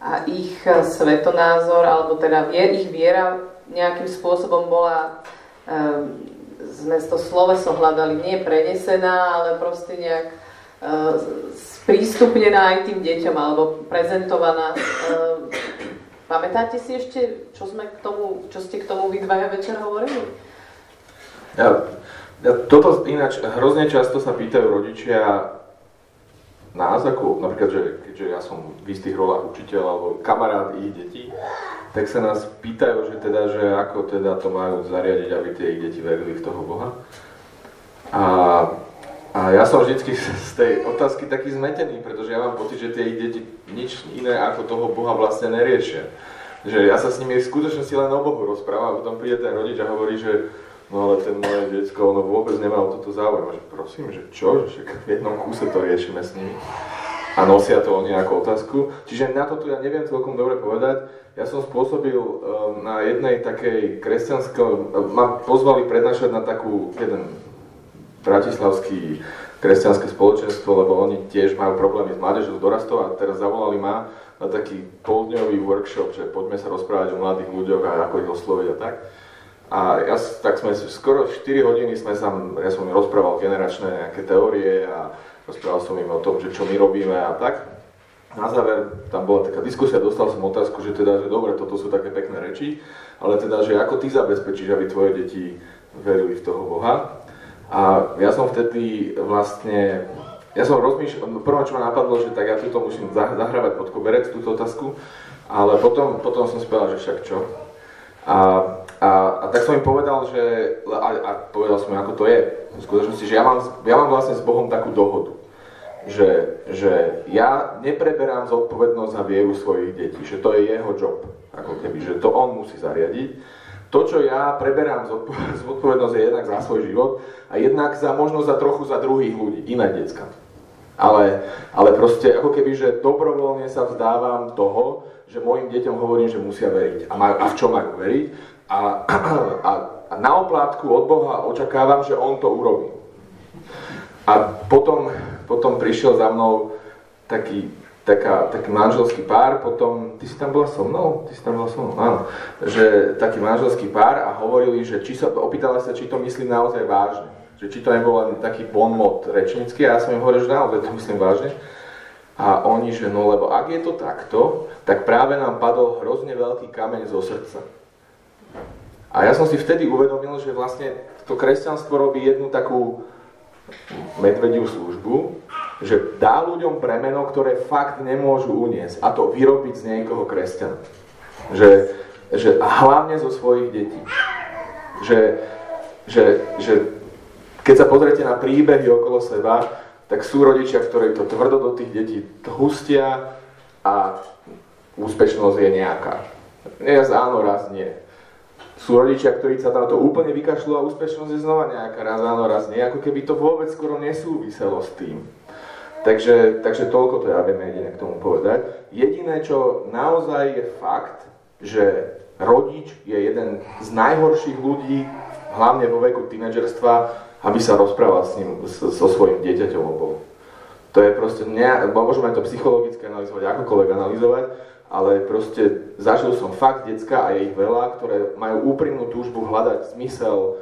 a ich svetonázor, alebo teda ich viera nejakým spôsobom bola, um, sme to sloveso hľadali, nie prenesená, ale proste nejak uh, sprístupnená aj tým deťom, alebo prezentovaná uh, Pamätáte si ešte, čo, sme k tomu, čo ste k tomu vy dvaja večer hovorili? Ja, ja, toto ináč, hrozne často sa pýtajú rodičia nás, ako napríklad, že keďže ja som v istých rolách učiteľ alebo kamarát ich detí, tak sa nás pýtajú, že teda, že ako teda to majú zariadiť, aby tie ich deti verili v toho Boha. A, a ja som vždycky z tej otázky taký zmetený, pretože ja mám pocit, že tie ich deti nič iné ako toho Boha vlastne neriešia. Že ja sa s nimi v skutočnosti len o Bohu rozprávam a potom príde ten rodič a hovorí, že no ale ten moje detsko, ono vôbec nemá o toto záujem. Že prosím, že čo? Že v jednom kúse to riešime s nimi. A nosia to oni ako otázku. Čiže na to tu ja neviem celkom dobre povedať. Ja som spôsobil um, na jednej takej kresťanskej, ma pozvali prednášať na takú, jeden bratislavský kresťanské spoločenstvo, lebo oni tiež majú problémy s mládežou, s dorastou a teraz zavolali ma na taký poldňový workshop, že poďme sa rozprávať o mladých ľuďoch a ako ich osloviť a tak. A ja, tak sme skoro 4 hodiny sme sa, ja som im rozprával generačné nejaké teórie a rozprával som im o tom, že čo my robíme a tak. Na záver tam bola taká diskusia, dostal som otázku, že teda, že dobre, toto sú také pekné reči, ale teda, že ako ty zabezpečíš, aby tvoje deti verili v toho Boha. A ja som vtedy vlastne, ja som rozmýšľal, prvé čo ma napadlo, že tak ja túto musím zahrávať pod koberec, túto otázku, ale potom, potom som si že však čo. A, a, a tak som im povedal, že, a, a povedal som im, ako to je v skutočnosti, že ja mám, ja mám vlastne s Bohom takú dohodu, že, že ja nepreberám zodpovednosť za vieru svojich detí, že to je jeho job, ako keby, že to on musí zariadiť to, čo ja preberám [laughs] zodpovednosť je jednak za svoj život a jednak za možno za trochu za druhých ľudí, iné decka. Ale, ale proste ako keby, že dobrovoľne sa vzdávam toho, že mojim deťom hovorím, že musia veriť. A, majú, a v čo majú veriť. A, [clears throat] a, a na oplátku od Boha očakávam, že On to urobí. A potom, potom prišiel za mnou taký taká, taký manželský pár, potom, ty si tam bola so mnou? Ty si tam bola so mnou, áno. Že taký manželský pár a hovorili, že či sa, opýtala sa, či to myslím naozaj vážne. Že či to nebol len taký bonmot rečnícky a ja som im hovoril, že naozaj to myslím vážne. A oni, že no lebo ak je to takto, tak práve nám padol hrozne veľký kameň zo srdca. A ja som si vtedy uvedomil, že vlastne to kresťanstvo robí jednu takú medvediu službu, že dá ľuďom premeno, ktoré fakt nemôžu uniesť a to vyrobiť z niekoho kresťana. Že, že hlavne zo svojich detí. Že, že, že keď sa pozriete na príbehy okolo seba, tak sú rodičia, ktorí to tvrdo do tých detí hustia a úspešnosť je nejaká. Raz áno, raz nie. Sú rodičia, ktorí sa na to úplne vykašľú a úspešnosť je znova nejaká, raz áno, raz nie. Ako keby to vôbec skoro nesúviselo s tým. Takže, takže toľko to ja viem jediné k tomu povedať. Jediné, čo naozaj je fakt, že rodič je jeden z najhorších ľudí, hlavne vo veku tínedžerstva, aby sa rozprával s ním, so svojím dieťaťom o Bohu. To je proste, ne, môžeme to psychologicky analyzovať, akokoľvek analyzovať, ale proste zažil som fakt decka a je ich veľa, ktoré majú úprimnú túžbu hľadať zmysel,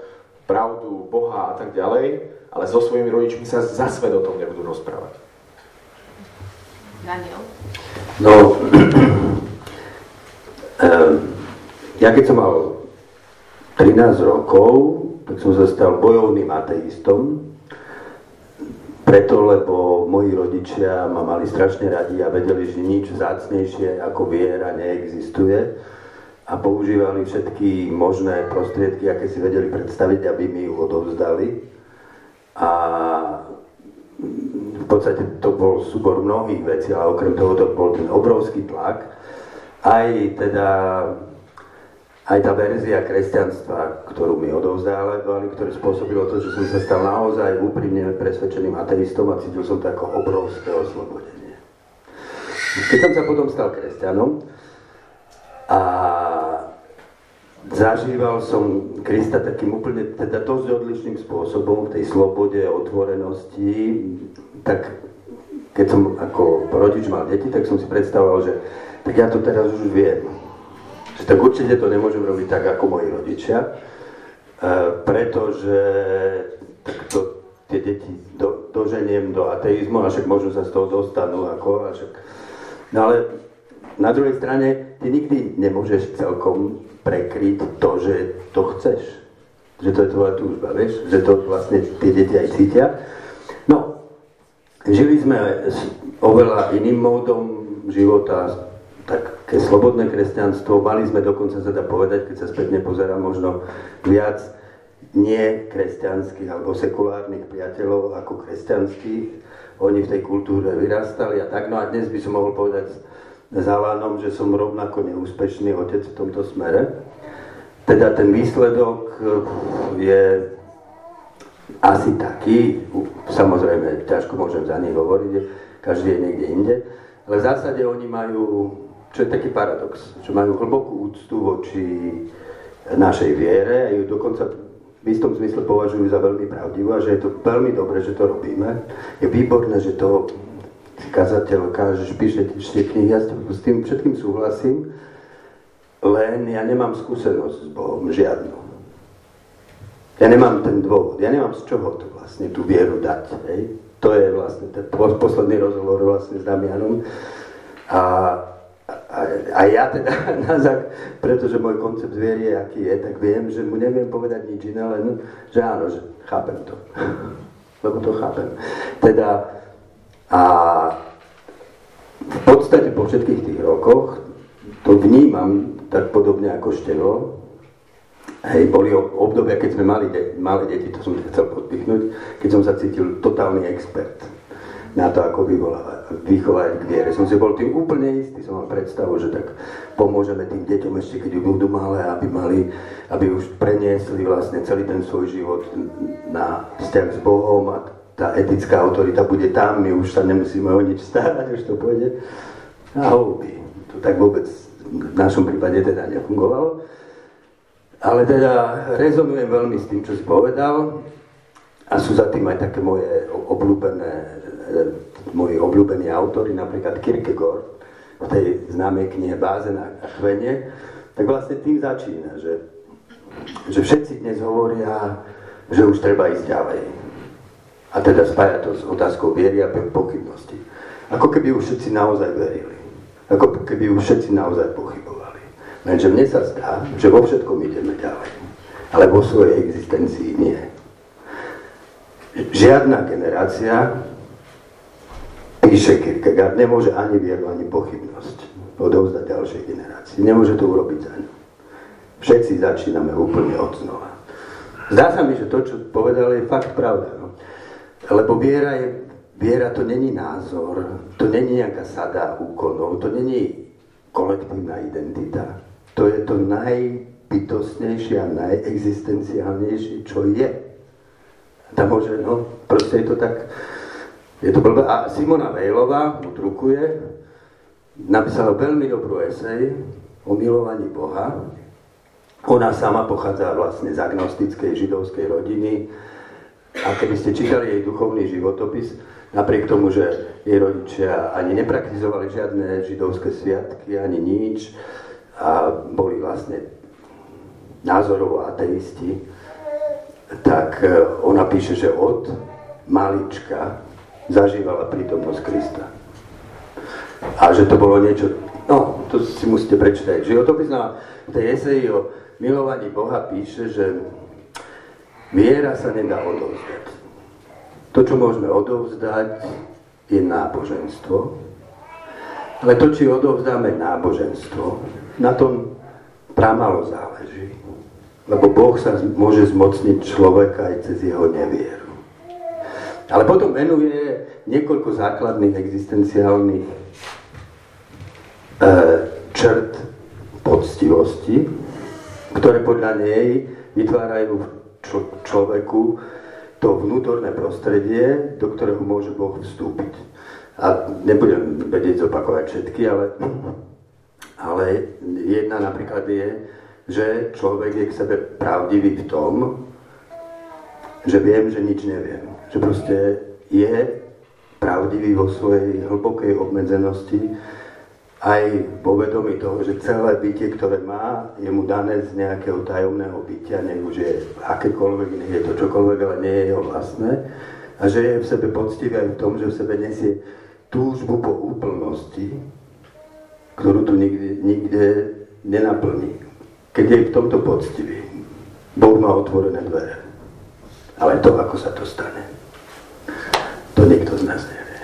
pravdu, Boha a tak ďalej, ale so svojimi rodičmi sa za svet o tom nebudú rozprávať. Daniel? No, [clears throat] ja keď som mal 13 rokov, tak som sa stal bojovným ateistom, preto, lebo moji rodičia ma mali strašne radi a vedeli, že nič zácnejšie ako viera neexistuje a používali všetky možné prostriedky, aké si vedeli predstaviť, aby mi ju odovzdali. A v podstate to bol súbor mnohých vecí, ale okrem toho to bol ten obrovský tlak. Aj teda aj tá verzia kresťanstva, ktorú mi odovzdávali, ktoré spôsobilo to, že som sa stal naozaj úprimne presvedčeným ateistom a cítil som to ako obrovské oslobodenie. Keď som sa potom stal kresťanom a zažíval som Krista takým úplne, teda dosť odlišným spôsobom v tej slobode, otvorenosti, tak keď som ako rodič mal deti, tak som si predstavoval, že tak ja to teraz už viem tak určite to nemôžem robiť tak ako moji rodičia, e, pretože to, tie deti do, doženiem do ateizmu a však možno sa z toho dostanú ako, a však, no ale na druhej strane ty nikdy nemôžeš celkom prekryť to, že to chceš. Že to je tvoja túžba, vieš? Že to vlastne tie deti aj cítia. No, žili sme oveľa iným módom života, také slobodné kresťanstvo. Mali sme dokonca sa dá povedať, keď sa spätne pozerám, možno viac nie kresťanských alebo sekulárnych priateľov ako kresťanských. Oni v tej kultúre vyrastali a tak. No a dnes by som mohol povedať s Alánom, že som rovnako neúspešný otec v tomto smere. Teda ten výsledok eh, je asi taký, samozrejme ťažko môžem za nich hovoriť, každý je niekde inde, ale v zásade oni majú čo je taký paradox, že majú hlbokú úctu voči našej viere a ju dokonca v istom zmysle považujú za veľmi pravdivú a že je to veľmi dobré, že to robíme. Je výborné, že to kazateľ káže, píše tie knihy, ja s tým všetkým súhlasím, len ja nemám skúsenosť s Bohom, žiadnu. Ja nemám ten dôvod, ja nemám z čoho to vlastne tú vieru dať. Hej? To je vlastne ten posledný rozhovor vlastne s Damianom. A a, a ja teda, [laughs] zak, pretože môj koncept zviery je, aký je, tak viem, že mu neviem povedať nič iné, len že áno, že chápem to. [laughs] Lebo to chápem. Teda a v podstate po všetkých tých rokoch to vnímam tak podobne ako števo. Hej, boli obdobia, keď sme mali de- malé deti, to som chcel podpichnúť, keď som sa cítil totálny expert na to, ako vyvolávať, vychovať k viere. Som si bol tým úplne istý, som mal predstavu, že tak pomôžeme tým deťom ešte, keď budú malé, aby mali, aby už preniesli vlastne celý ten svoj život na vzťah s Bohom a tá etická autorita bude tam, my už sa nemusíme o nič starať, už to pôjde na houby. To tak vôbec v našom prípade teda nefungovalo. Ale teda rezonujem veľmi s tým, čo si povedal a sú za tým aj také moje obľúbené moji obľúbení autory, napríklad Kierkegaard, v tej známej knihe Báze na chvenie, tak vlastne tým začína, že, že všetci dnes hovoria, že už treba ísť ďalej. A teda spája to s otázkou viery a pochybnosti. Ako keby už všetci naozaj verili. Ako keby už všetci naozaj pochybovali. Lenže mne sa zdá, že vo všetkom ideme ďalej. Ale vo svojej existencii nie. Žiadna generácia píše Kierkegaard, nemôže ani vieru, ani pochybnosť odovzdať ďalšej generácii. Nemôže to urobiť za ňu. Všetci začíname úplne od znova. Zdá sa mi, že to, čo povedal, je fakt pravda. No. Lebo viera, je, viera to není názor, to není nejaká sada úkonov, to není kolektívna identita. To je to najbytostnejšie a najexistenciálnejšie, čo je. Tam môže, no, proste je to tak, je to blbé. A Simona Vejlová mu drukuje, napísala veľmi dobrú esej o milovaní Boha. Ona sama pochádza vlastne z agnostickej židovskej rodiny, a keby ste čítali jej duchovný životopis, napriek tomu, že jej rodičia ani nepraktizovali žiadne židovské sviatky, ani nič, a boli vlastne názorovo ateisti, tak e, ona píše, že od malička zažívala prítomnosť Krista. A že to bolo niečo, no, to si musíte prečítať. Životopis na tej eseji o milovaní Boha píše, že Viera sa nedá odovzdať. To, čo môžeme odovzdať, je náboženstvo. Ale to, či odovzdáme náboženstvo, na tom pramalo záleží. Lebo Boh sa môže zmocniť človeka aj cez jeho nevieru. Ale potom venuje niekoľko základných existenciálnych e, črt poctivosti, ktoré podľa nej vytvárajú čo, človeku to vnútorné prostredie, do ktorého môže Boh vstúpiť. A nebudem vedieť zopakovať všetky, ale, [clears throat] ale jedna napríklad je, že človek je k sebe pravdivý v tom, že viem, že nič neviem. Že proste je pravdivý vo svojej hlbokej obmedzenosti, aj vo vedomí toho, že celé bytie, ktoré má, je mu dané z nejakého tajomného bytia, nech už je akékoľvek, nech je to čokoľvek, ale nie je jeho vlastné. A že je v sebe poctivý aj v tom, že v sebe nesie túžbu po úplnosti, ktorú tu nikde, nikde nenaplní. Keď je v tomto poctivý, Boh má otvorené dvere. Ale to, ako sa to stane, to nikto z nás nevie.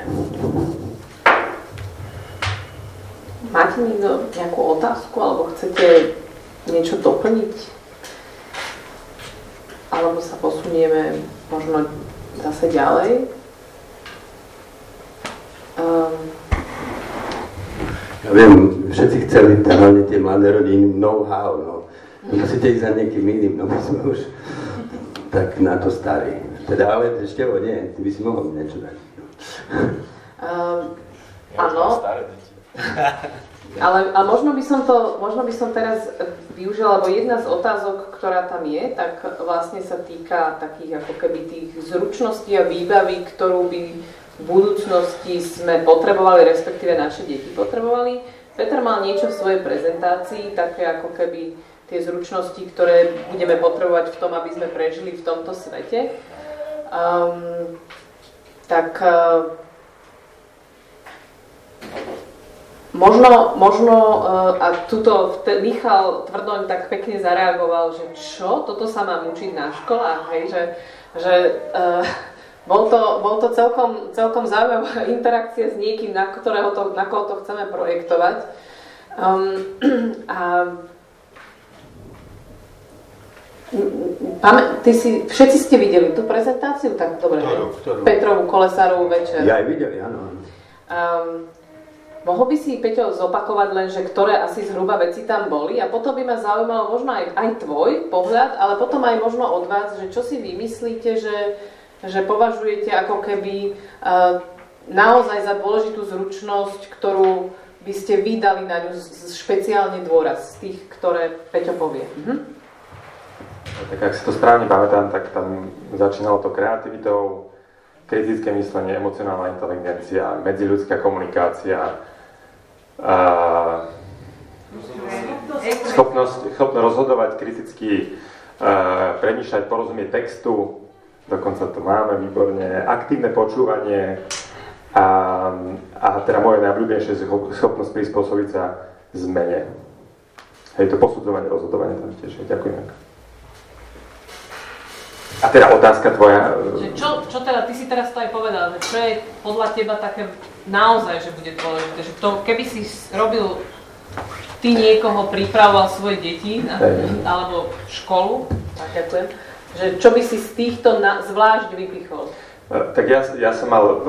Máte niekto nejakú otázku, alebo chcete niečo doplniť? Alebo sa posunieme možno zase ďalej? Um, ja viem, všetci chceli, hlavne tie mladé rodiny, know-how, no. Musíte ísť za niekým iným, no my sme už tak na to starí. Teda, ale ešte ho nie, ty by si mohol niečo dať. Um, áno, [laughs] ale, ale možno, by som to, možno by som teraz využila, lebo jedna z otázok, ktorá tam je, tak vlastne sa týka takých ako keby tých zručností a výbavy, ktorú by v budúcnosti sme potrebovali, respektíve naše deti potrebovali. Peter mal niečo v svojej prezentácii, také ako keby tie zručnosti, ktoré budeme potrebovať v tom, aby sme prežili v tomto svete. Um, tak uh, Možno, možno uh, a tuto Michal Tvrdoň tak pekne zareagoval, že čo, toto sa mám učiť na školách, hej, že, že uh, bol to, bol to celkom, celkom zaujímavá [laughs] interakcia s niekým, na, ktorého to, na koho to chceme projektovať. Um, [clears throat] a ty si, všetci ste videli tú prezentáciu? Tak dobre, ktorú, ktorú? Petrovú Kolesárovú večer. Ja aj videli, áno. Um, Mohol by si, Peťo, zopakovať len, že ktoré asi zhruba veci tam boli a potom by ma zaujímalo možno aj, aj tvoj pohľad, ale potom aj možno od vás, že čo si vymyslíte, že, že považujete ako keby uh, naozaj za dôležitú zručnosť, ktorú by ste vydali na ňu špeciálne dôraz z tých, ktoré Peťo povie. Mhm. Tak ak si to správne pamätám, tak tam začínalo to kreativitou, kritické myslenie, emocionálna inteligencia, medziľudská komunikácia, a schopnosť, schopnosť rozhodovať kriticky, premýšľať, porozumieť textu, dokonca to máme výborne, aktívne počúvanie a, a teda moje najobľúbenejšie schopnosť prispôsobiť sa zmene. Hej, to posudzovanie, rozhodovanie tam tiež. Ďakujem. A teda otázka tvoja... Že čo, čo teda, ty si teraz to aj povedal, že čo je podľa teba také naozaj, že bude dôležité, že to, keby si robil ty niekoho pripravoval svoje deti na, alebo školu, tak ďakujem, že čo by si z týchto na, zvlášť vypichol? Tak ja, ja som mal v,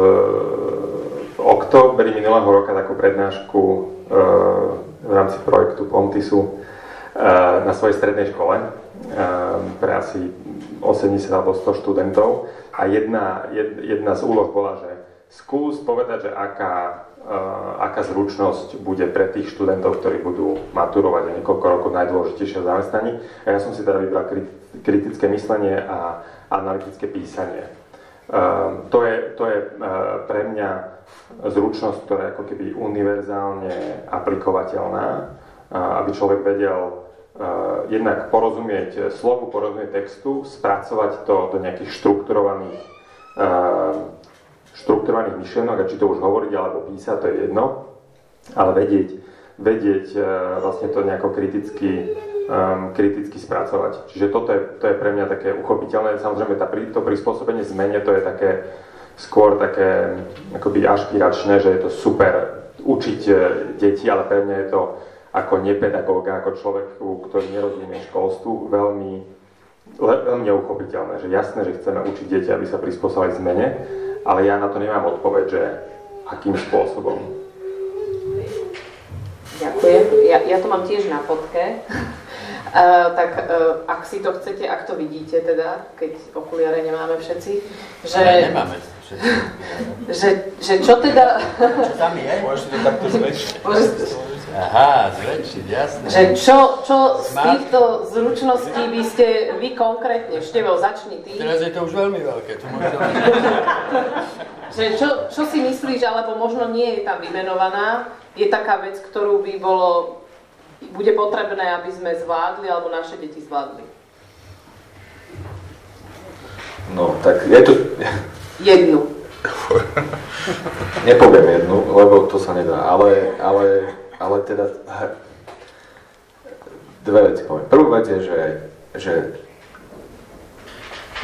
v oktobri minulého roka takú prednášku e, v rámci projektu Pontisu e, na svojej strednej škole e, pre asi 80 alebo 100 študentov a jedna, jedna z úloh bola, že skús povedať, že aká aká zručnosť bude pre tých študentov, ktorí budú maturovať a niekoľko rokov najdôležitejšie zamestnaní. A ja som si teda vybral kritické myslenie a analytické písanie. Um, to je, to je uh, pre mňa zručnosť, ktorá je ako keby univerzálne aplikovateľná, uh, aby človek vedel uh, jednak porozumieť slovu, porozumieť textu, spracovať to do nejakých štrukturovaných štrukturovaných myšlienok, a či to už hovoriť alebo písať, to je jedno, ale vedieť, vedieť vlastne to nejako kriticky, um, kriticky spracovať. Čiže toto je, to je pre mňa také uchopiteľné. Samozrejme, tá, to prispôsobenie zmene, to je také skôr také akoby ašpiračné, že je to super učiť deti, ale pre mňa je to ako nepedagóga, ako človeku, ktorý nerozumie školstvu, veľmi, veľmi neuchopiteľné. Že jasné, že chceme učiť deti, aby sa prispôsobili zmene, ale ja na to nemám odpoveď, že akým spôsobom. Ďakujem. Ja, ja to mám tiež na fotke. Uh, [laughs] tak uh, ak si to chcete, ak to vidíte teda, keď okuliare nemáme všetci, že... Ne, nemáme všetci. že, že čo teda... Čo tam je? Môžete to takto zväčšiť. Aha, zväčšiť, jasné. Že čo, čo z týchto zručností by ste vy konkrétne, Števo, začni ty. Teraz je to už veľmi veľké, to možno... [laughs] že čo, čo si myslíš, alebo možno nie je tam vymenovaná, je taká vec, ktorú by bolo, bude potrebné, aby sme zvládli, alebo naše deti zvládli? No, tak je to... Jednu. [laughs] Nepoviem jednu, lebo to sa nedá, ale, ale ale teda dve veci poviem. Prvú vec je, že, že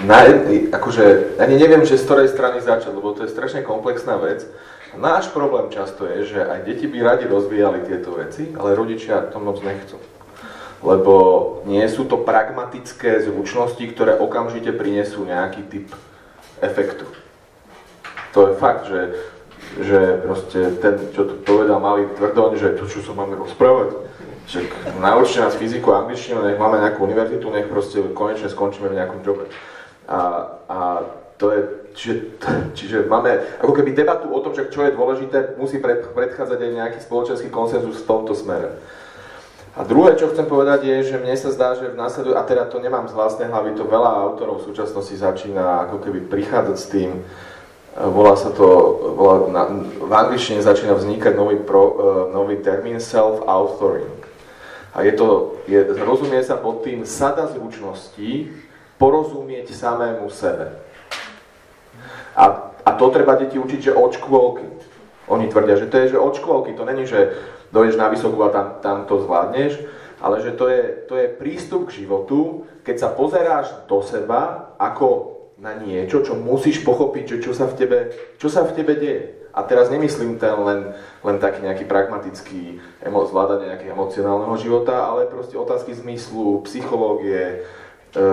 na, akože, ani neviem, že z ktorej strany začať, lebo to je strašne komplexná vec. Náš problém často je, že aj deti by radi rozvíjali tieto veci, ale rodičia to moc nechcú. Lebo nie sú to pragmatické zručnosti, ktoré okamžite prinesú nejaký typ efektu. To je fakt, že že proste ten, čo tu povedal malý tvrdoň, že to, čo sa máme rozprávať, že naučte nás fyziku a angličtinu, nech máme nejakú univerzitu, nech proste konečne skončíme v nejakom jobe. A, a to je, čiže, čiže máme ako keby debatu o tom, že čo je dôležité, musí pred, predchádzať aj nejaký spoločenský konsenzus v tomto smere. A druhé, čo chcem povedať, je, že mne sa zdá, že v následu, a teda to nemám z vlastnej hlavy, to veľa autorov v súčasnosti začína ako keby prichádzať s tým, volá sa to, volá, na, v angličtine začína vznikať nový, pro, uh, nový termín self-authoring. A je to, je, rozumie sa pod tým sada zručností porozumieť samému sebe. A, a to treba deti učiť, že od škôlky. Oni tvrdia, že to je, že od škôlky, to není, že dojdeš na vysokú a tam, tam to zvládneš, ale že to je, to je prístup k životu, keď sa pozeráš do seba ako na niečo, čo musíš pochopiť, že čo sa v tebe, čo sa v tebe deje. A teraz nemyslím ten len, len taký nejaký pragmatický emo, zvládanie nejakého emocionálneho života, ale proste otázky zmyslu, psychológie, e,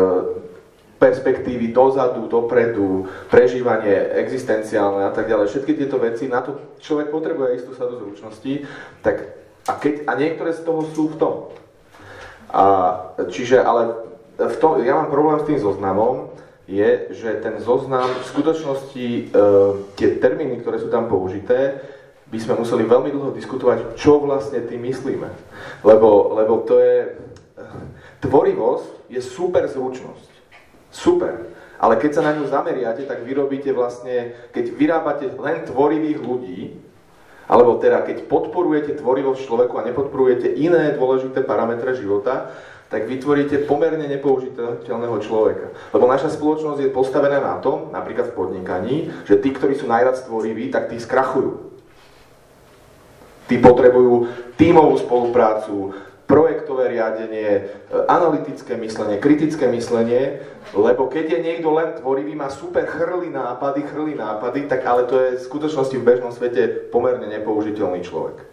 perspektívy dozadu, dopredu, prežívanie existenciálne a tak ďalej. Všetky tieto veci, na to človek potrebuje istú sadu zručností, tak a, keď, a niektoré z toho sú v tom. A, čiže, ale v tom, ja mám problém s tým zoznamom, je, že ten zoznam v skutočnosti, e, tie termíny, ktoré sú tam použité, by sme museli veľmi dlho diskutovať, čo vlastne tým myslíme. Lebo, lebo to je... Tvorivosť je super zručnosť. Super. Ale keď sa na ňu zameriate, tak vyrobíte vlastne, keď vyrábate len tvorivých ľudí, alebo teda keď podporujete tvorivosť človeku a nepodporujete iné dôležité parametre života, tak vytvoríte pomerne nepoužiteľného človeka. Lebo naša spoločnosť je postavená na tom, napríklad v podnikaní, že tí, ktorí sú najviac stvoriví, tak tí skrachujú. Tí potrebujú tímovú spoluprácu, projektové riadenie, e, analytické myslenie, kritické myslenie, lebo keď je niekto len tvorivý, má super chrlý nápady, chrlý nápady, tak ale to je v skutočnosti v bežnom svete pomerne nepoužiteľný človek.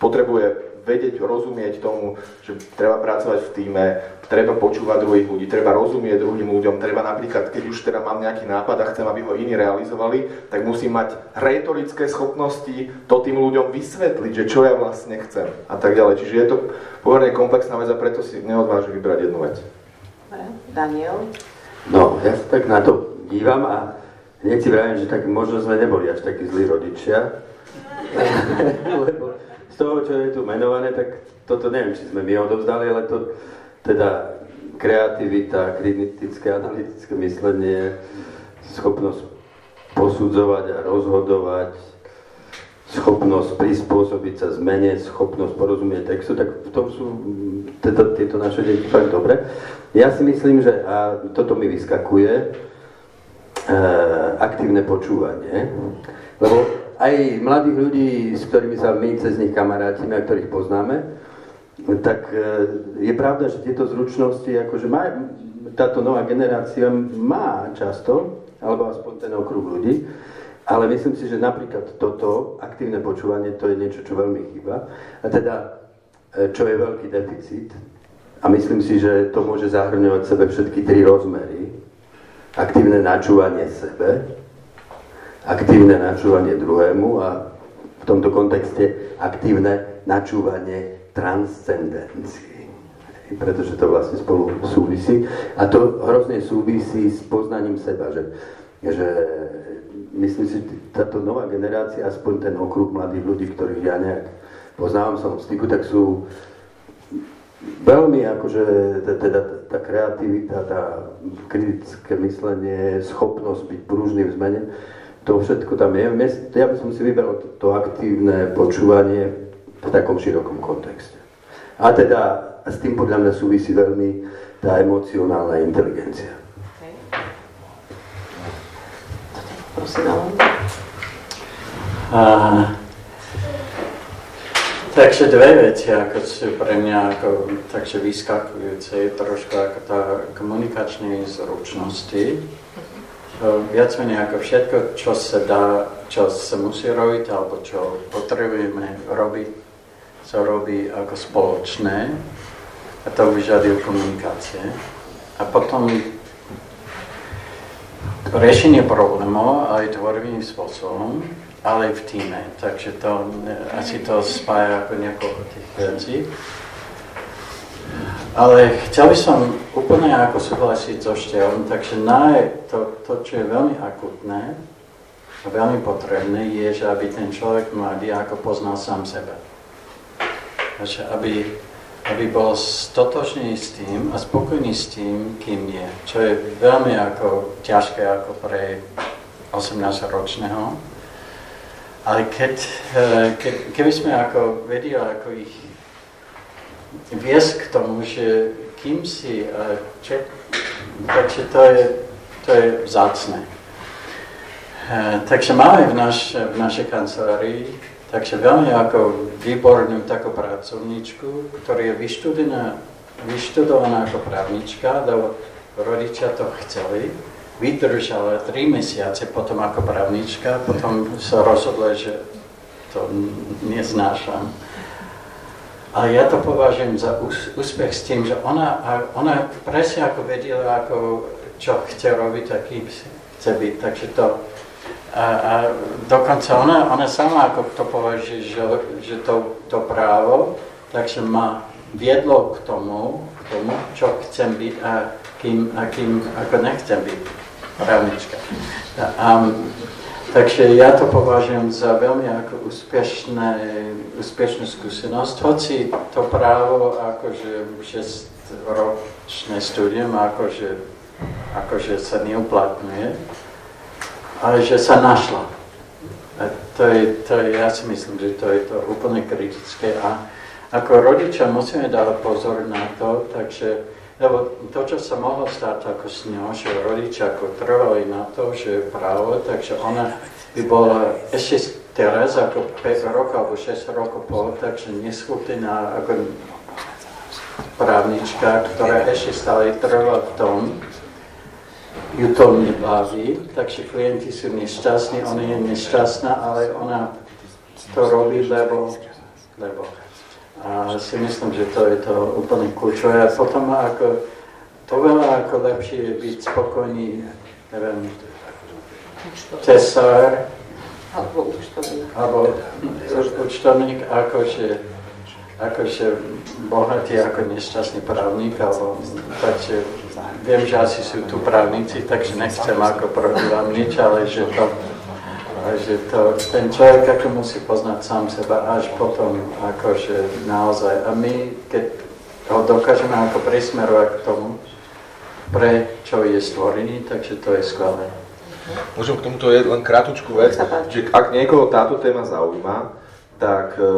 Potrebuje vedieť, rozumieť tomu, že treba pracovať v týme, treba počúvať druhých ľudí, treba rozumieť druhým ľuďom, treba napríklad, keď už teda mám nejaký nápad a chcem, aby ho iní realizovali, tak musím mať retorické schopnosti to tým ľuďom vysvetliť, že čo ja vlastne chcem a tak ďalej. Čiže je to pomerne komplexná vec a preto si neodvážim vybrať jednu vec. Daniel? No, ja sa tak na to dívam a hneď si vravím, že tak možno sme neboli až takí zlí rodičia, [laughs] lebo toho, čo je tu menované, tak toto neviem, či sme my odovzdali, ale to teda kreativita, kritické, analytické myslenie, schopnosť posudzovať a rozhodovať, schopnosť prispôsobiť sa zmene, schopnosť porozumieť textu, tak v tom sú teda, tieto naše deti fakt dobre. Ja si myslím, že a toto mi vyskakuje, e, aktívne počúvanie, lebo aj mladých ľudí, s ktorými sa my cez nich kamarátime a ktorých poznáme, tak e, je pravda, že tieto zručnosti, akože má, táto nová generácia má často, alebo aspoň ten okruh ľudí, ale myslím si, že napríklad toto, aktívne počúvanie, to je niečo, čo veľmi chýba. A teda, e, čo je veľký deficit. A myslím si, že to môže zahrňovať sebe všetky tri rozmery. Aktívne načúvanie sebe, aktívne načúvanie druhému a v tomto kontexte aktívne načúvanie transcendencii. Pretože to vlastne spolu súvisí. A to hrozne súvisí s poznaním seba, že, že myslím si, táto nová generácia, aspoň ten okruh mladých ľudí, ktorých ja nejak poznávam som v styku, tak sú veľmi akože teda tá kreativita, tá kritické myslenie, schopnosť byť pružný v zmene, to všetko tam je. Ja by som si vybral to aktívne počúvanie v takom širokom kontexte. A teda s tým podľa mňa súvisí veľmi tá emocionálna inteligencia. A, takže dve veci, ako sú pre mňa ako, takže vyskakujúce, trošku ako tá komunikačné zručnosti, viac menej ako všetko, čo sa dá, čo sa musí robiť, alebo čo potrebujeme robiť, sa robí ako spoločné a to vyžaduje komunikácie. A potom riešenie problémov aj tvorivým spôsobom, ale v týme. Takže to, asi to spája ako niekoľko tých vecí. Ale chcel by som úplne ako súhlasiť so Števom, takže naj, to, to, čo je veľmi akutné a veľmi potrebné, je, že aby ten človek mladý ako poznal sám seba. Takže aby, aby bol stotočný s tým a spokojný s tým, kým je. Čo je veľmi ako ťažké ako pre 18-ročného. Ale keď, eh, keď, keby sme ako vedeli ako ich viesť k tomu, že kým si, čo, takže to je, to je vzácne. E, takže máme v, naš, v našej kancelárii takže veľmi ako výbornú takú pracovníčku, ktorá je vyštudovaná, vyštudovaná ako právnička, lebo rodičia to chceli, vydržala tri mesiace potom ako právnička, potom sa rozhodla, že to neznášam ale ja to považujem za úspech s tým, že ona, ona presne ako vedela, ako, čo chce robiť, aký chce byť. Takže to, a, a dokonca ona, ona sama ako to považuje, že, že to, to právo, takže ma viedlo k tomu, k tomu, čo chcem byť a kým, a kým ako nechcem byť právnička. A, Takže ja to považujem za veľmi ako úspešné, úspešnú skúsenosť, hoci to právo akože 6-ročné studium akože, akože sa neuplatňuje, ale že sa našla. A to je, to je, ja si myslím, že to je to úplne kritické a ako rodičia musíme dávať pozor na to, takže lebo to, čo sa mohlo stať ako s ňou, že rodičia ako trvali na to, že je právo, takže ona by bola ešte teraz ako 5 rokov alebo 6 rokov po, takže neschopná ako právnička, ktorá ešte stále trvá v tom, ju to nebaví, takže klienti sú nešťastní, ona je nešťastná, ale ona to robí, lebo, lebo. A si myslím, že to je to úplne kľúčové. A potom ako, to veľa ako lepšie je byť spokojný, neviem, tesár, alebo účtovník. alebo účtovník, akože, akože bohatý ako nešťastný právnik, alebo takže viem, že asi sú tu právnici, takže nechcem ako proti vám nič, ale že to, že to, ten človek ako musí poznať sám seba až potom, akože naozaj. A my, keď ho dokážeme ako prismerovať k tomu, pre čo je stvorený, takže to je skvelé. Môžem k tomuto je len krátku vec, že ak niekoho táto téma zaujíma, tak, e,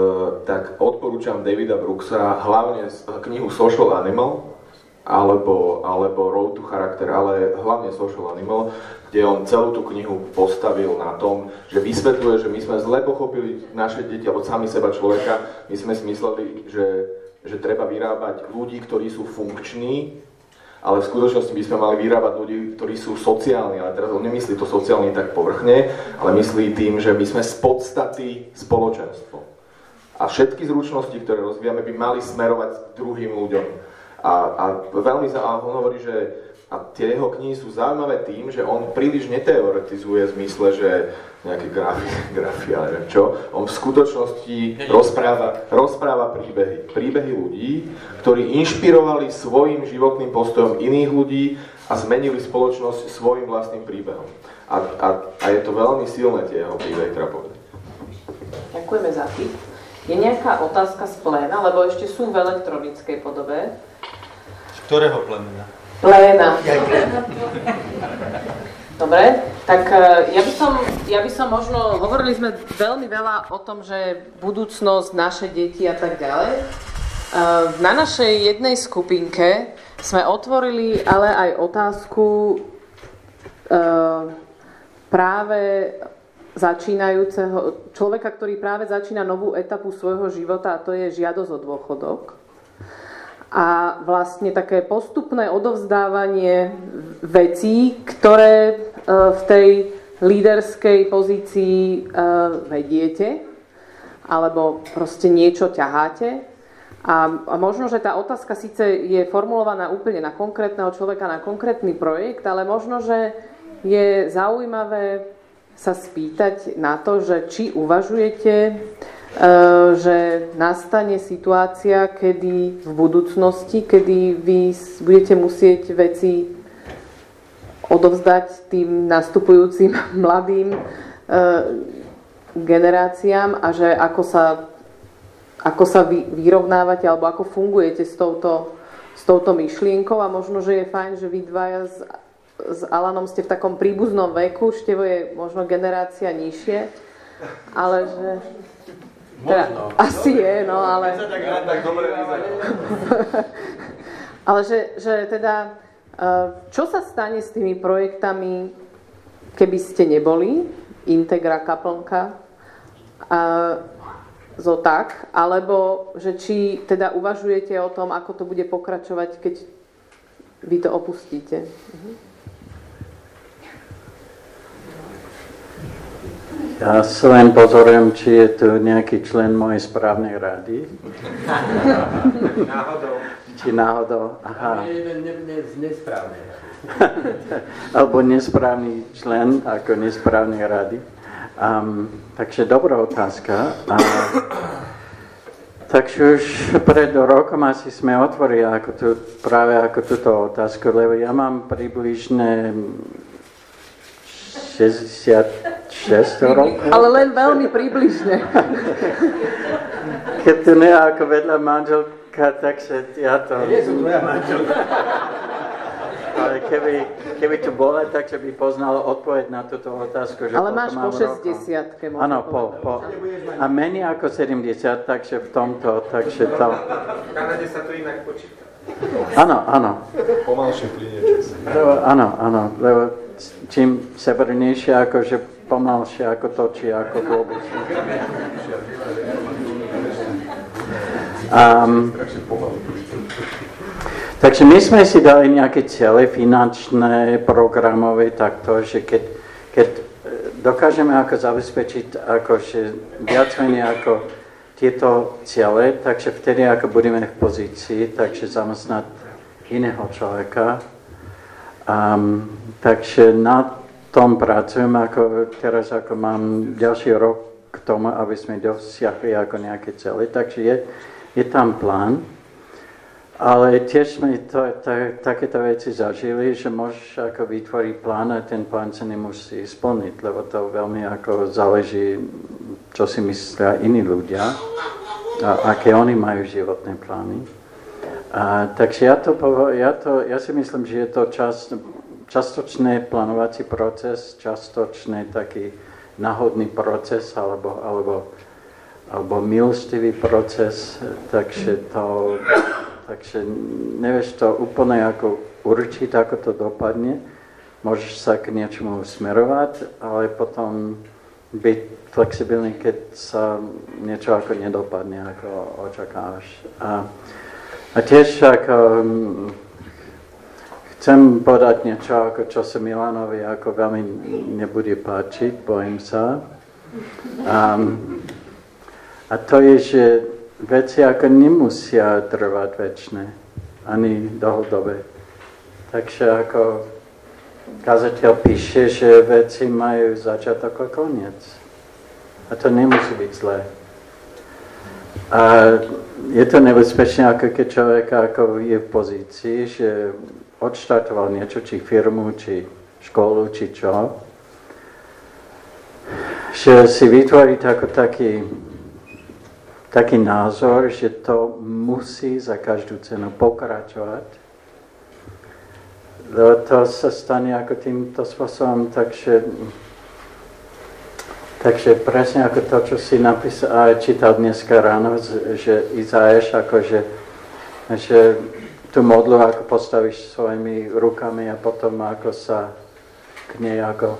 tak odporúčam Davida Brooksa hlavne knihu Social Animal, alebo, alebo Road to Character, ale hlavne Social Animal, kde on celú tú knihu postavil na tom, že vysvetľuje, že my sme zle pochopili naše deti, alebo sami seba človeka, my sme si mysleli, že, že treba vyrábať ľudí, ktorí sú funkční, ale v skutočnosti by sme mali vyrábať ľudí, ktorí sú sociálni, ale teraz on nemyslí to sociálne tak povrchne, ale myslí tým, že my sme z podstaty spoločenstvo. A všetky zručnosti, ktoré rozvíjame, by mali smerovať k druhým ľuďom. A, a veľmi a on hovorí, že a tie jeho knihy sú zaujímavé tým, že on príliš neteoretizuje v zmysle, že nejaké [laughs] grafy, grafy ale neviem čo. On v skutočnosti rozpráva, rozpráva príbehy. Príbehy ľudí, ktorí inšpirovali svojim životným postojom iných ľudí a zmenili spoločnosť svojim vlastným príbehom. A, a, a je to veľmi silné tie jeho príbehy, treba povedať. Ďakujeme za tip. Je nejaká otázka z pléna, lebo ešte sú v elektronickej podobe. Z ktorého plemena? Pléna. Dobre, tak e, ja by, som, ja by som možno, hovorili sme veľmi veľa o tom, že budúcnosť, naše deti a tak ďalej. E, na našej jednej skupinke sme otvorili ale aj otázku e, práve začínajúceho, človeka, ktorý práve začína novú etapu svojho života a to je žiadosť o dôchodok a vlastne také postupné odovzdávanie vecí, ktoré e, v tej líderskej pozícii e, vediete, alebo proste niečo ťaháte. A, možno, že tá otázka síce je formulovaná úplne na konkrétneho človeka, na konkrétny projekt, ale možno, že je zaujímavé sa spýtať na to, že či uvažujete Eh, že nastane situácia, kedy v budúcnosti, kedy vy budete musieť veci odovzdať tým nastupujúcim [laughs] mladým eh, generáciám a že ako sa, ako sa vy, vyrovnávate alebo ako fungujete s touto, s touto myšlienkou. A možno, že je fajn, že vy dvaja s Alanom ste v takom príbuznom veku, Števo je možno generácia nižšie, ale že teda, asi je, no ale... ale že, že teda, eh, čo sa stane s tými projektami, keby ste neboli Integra Kaplnka a zo tak, alebo že či teda uvažujete o tom, ako to bude pokračovať, keď vy to opustíte. Mhm. Ja sa len pozorujem, či je tu nejaký člen mojej správnej rady. náhodou. Či náhodou, aha. jeden nesprávnej [laughs] Alebo nesprávny člen ako nesprávnej rady. Um, takže dobrá otázka. A, takže už pred rokom asi sme otvorili ako tu, práve ako túto otázku, lebo ja mám približne 66 rokov. Ale len veľmi približne. Keď tu nie ako vedľa manželka, takže ja to... Nie som tvoja manželka. Ale keby, keby tu bola, takže by poznal odpoveď na túto otázku. Že Ale máš po 60 Áno, po, po. A menej ako 70, takže v tomto, takže to... V Kanade sa to inak počíta. Áno, áno. Pomalšie plinie čas. Áno, áno, lebo čím severnejšie, akože pomalšie ako točí, ako globus. Um, takže my sme si dali nejaké celé finančné, programové, takto, že keď, keď dokážeme ako zabezpečiť akože viac menej ako tieto ciele, takže vtedy, ako budeme v pozícii, takže zamestnať iného človeka. Um, takže na tom pracujem, ako teraz ako mám ďalší rok k tomu, aby sme dosiahli ako nejaké cely. Takže je, je tam plán. Ale tiež sme to, ta, takéto veci zažili, že môžeš ako vytvoriť plán a ten plán sa nemusí splniť, lebo to veľmi ako záleží, čo si myslia iní ľudia a aké oni majú životné plány. A, takže ja, to, ja, to, ja si myslím, že je to čas, častočný plánovací proces, častočný taký náhodný proces alebo, alebo, alebo milostivý proces, takže to takže nevieš to úplne ako určiť, ako to dopadne. Môžeš sa k niečomu smerovať, ale potom byť flexibilný, keď sa niečo ako nedopadne, ako očakávaš. A, a tiež ako mm, chcem podať niečo, ako čo sa Milanovi ako veľmi nebude páčiť, bojím sa. A, a to je, že veci ako nemusia trvať väčšine, ani dlhodobé. Takže ako kazateľ píše, že veci majú začiatok a koniec. A to nemusí byť zlé. A je to nebezpečné, ako keď človek ako je v pozícii, že odštartoval niečo, či firmu, či školu, či čo, že si vytvorí tako, taký taký názor, že to musí za každú cenu pokračovať. Lebo to sa stane ako týmto spôsobom, takže, takže presne ako to, čo si napísal a čítal dneska ráno, že Izaeš, akože, že tú modlu ako postavíš svojimi rukami a potom ako sa k nej ako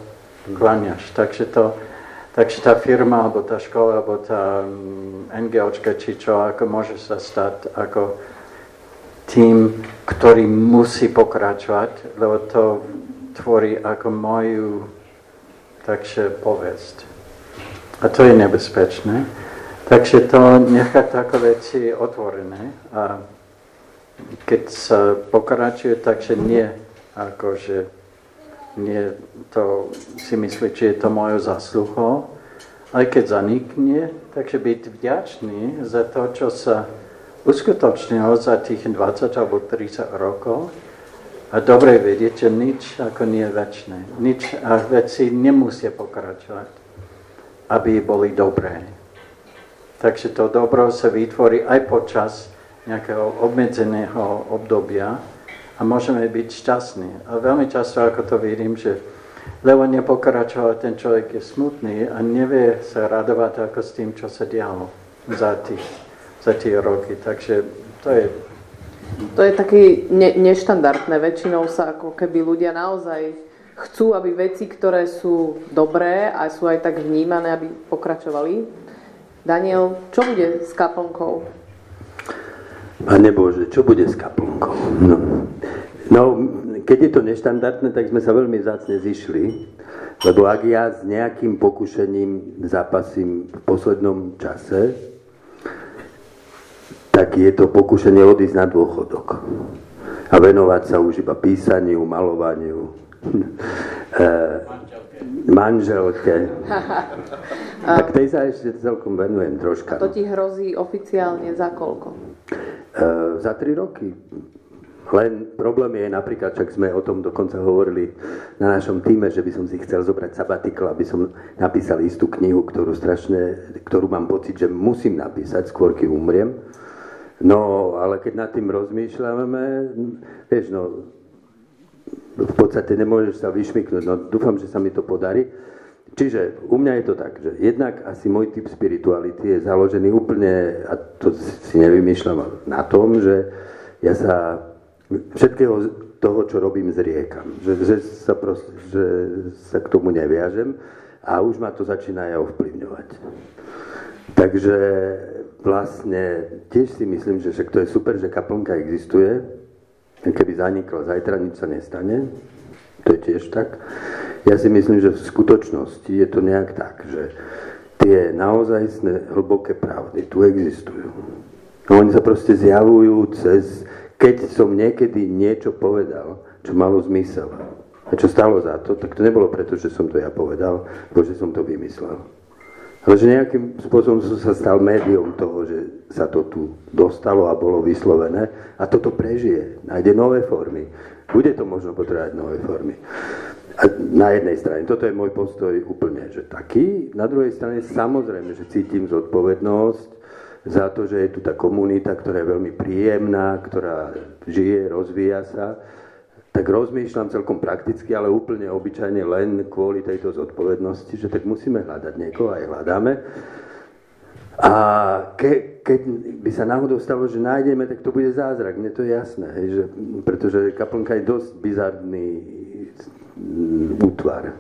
klaniaš. Takže to, Takže tá firma, alebo tá škola, alebo tá mm, NGOčka, či čo, ako môže sa stať ako tým, ktorý musí pokračovať, lebo to tvorí ako moju takže povesť. A to je nebezpečné. Takže to nechá také veci otvorené a keď sa pokračuje, takže nie akože nie to si myslí, či je to mojou zasluhou, aj keď zanikne, takže byť vďačný za to, čo sa uskutočnilo za tých 20 alebo 30 rokov a dobre vedieť, že nič ako nie je väčšie. Nič a veci nemusia pokračovať, aby boli dobré. Takže to dobro sa vytvorí aj počas nejakého obmedzeného obdobia, a môžeme byť šťastní. A veľmi často, ako to vidím, že lebo nepokračoval, ten človek je smutný a nevie sa radovať ako s tým, čo sa dialo za, tých, za roky. Takže to je... To je také ne, neštandardné. Väčšinou sa ako keby ľudia naozaj chcú, aby veci, ktoré sú dobré a sú aj tak vnímané, aby pokračovali. Daniel, čo bude s kaplnkou? Pane Bože, čo bude s kaplnkou? No. no, keď je to neštandardné, tak sme sa veľmi zácne zišli, lebo ak ja s nejakým pokušením zapasím v poslednom čase, tak je to pokušenie odísť na dôchodok a venovať sa už iba písaniu, malovaniu, manželke. [laughs] tak tej sa ešte celkom venujem troška. A to ti hrozí oficiálne za koľko? Uh, za tri roky. Len problém je napríklad, čak sme o tom dokonca hovorili na našom týme, že by som si chcel zobrať sabatikl, aby som napísal istú knihu, ktorú, strašne, ktorú mám pocit, že musím napísať, skôr keď umriem. No, ale keď nad tým rozmýšľame, vieš, no, v podstate nemôžeš sa vyšmyknúť. No, dúfam, že sa mi to podarí. Čiže u mňa je to tak, že jednak asi môj typ spirituality je založený úplne, a to si nevymýšľam, na tom, že ja sa všetkého toho, čo robím, zriekam. Že, že, sa proste, že sa k tomu neviažem a už ma to začína aj ovplyvňovať. Takže vlastne tiež si myslím, že však to je super, že kaplnka existuje. Keby zanikla zajtra, nič sa nestane. To je tiež tak. Ja si myslím, že v skutočnosti je to nejak tak, že tie naozajstné hlboké pravdy tu existujú. A oni sa proste zjavujú cez, keď som niekedy niečo povedal, čo malo zmysel a čo stalo za to, tak to nebolo preto, že som to ja povedal, alebo že som to vymyslel. Ale že nejakým spôsobom som sa stal médium toho, že sa to tu dostalo a bolo vyslovené a toto prežije, nájde nové formy. Bude to možno potrebovať nové formy. A na jednej strane, toto je môj postoj úplne, že taký. Na druhej strane samozrejme, že cítim zodpovednosť za to, že je tu tá komunita, ktorá je veľmi príjemná, ktorá žije, rozvíja sa tak rozmýšľam celkom prakticky, ale úplne obyčajne len kvôli tejto zodpovednosti, že tak musíme hľadať niekoho, aj hľadáme. A ke, keď by sa náhodou stalo, že nájdeme, tak to bude zázrak, mne to je jasné, hej, že, pretože kaplnka je dosť bizarný útvar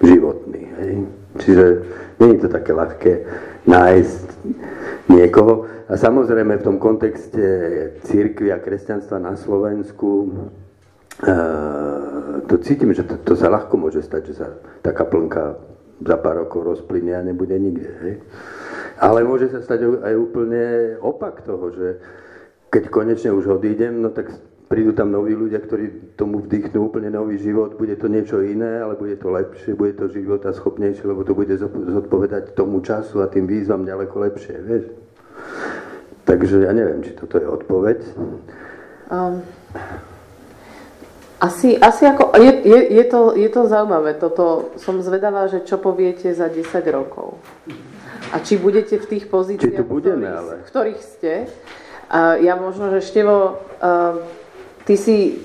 životný. Hej. Čiže nie je to také ľahké nájsť niekoho. A samozrejme v tom kontexte církvy a kresťanstva na Slovensku to cítim, že to, to sa ľahko môže stať, že sa tá kaplnka za pár rokov rozplynie a nebude nikde. Hej? Ale môže sa stať aj úplne opak toho, že keď konečne už odídem, no tak prídu tam noví ľudia, ktorí tomu vdýchnú úplne nový život, bude to niečo iné, ale bude to lepšie, bude to život a schopnejšie, lebo to bude zodpovedať tomu času a tým výzvam ďaleko lepšie, vieš. Takže ja neviem, či toto je odpoveď. Um, asi, asi ako, je, je, je, to, je to zaujímavé, toto som zvedavá, že čo poviete za 10 rokov. A či budete v tých pozíciách, budeme, ktorých, ale. v ktorých ste. A ja možno, že Števo, uh, ty si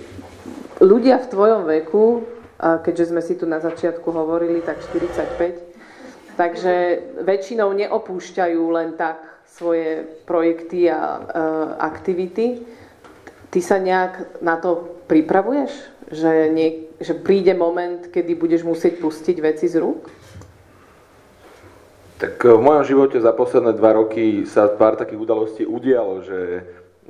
ľudia v tvojom veku, keďže sme si tu na začiatku hovorili, tak 45, takže väčšinou neopúšťajú len tak svoje projekty a uh, aktivity. Ty sa nejak na to pripravuješ? Že, nie, že príde moment, kedy budeš musieť pustiť veci z rúk? Tak eh, v mojom živote za posledné dva roky sa pár takých udalostí udialo, že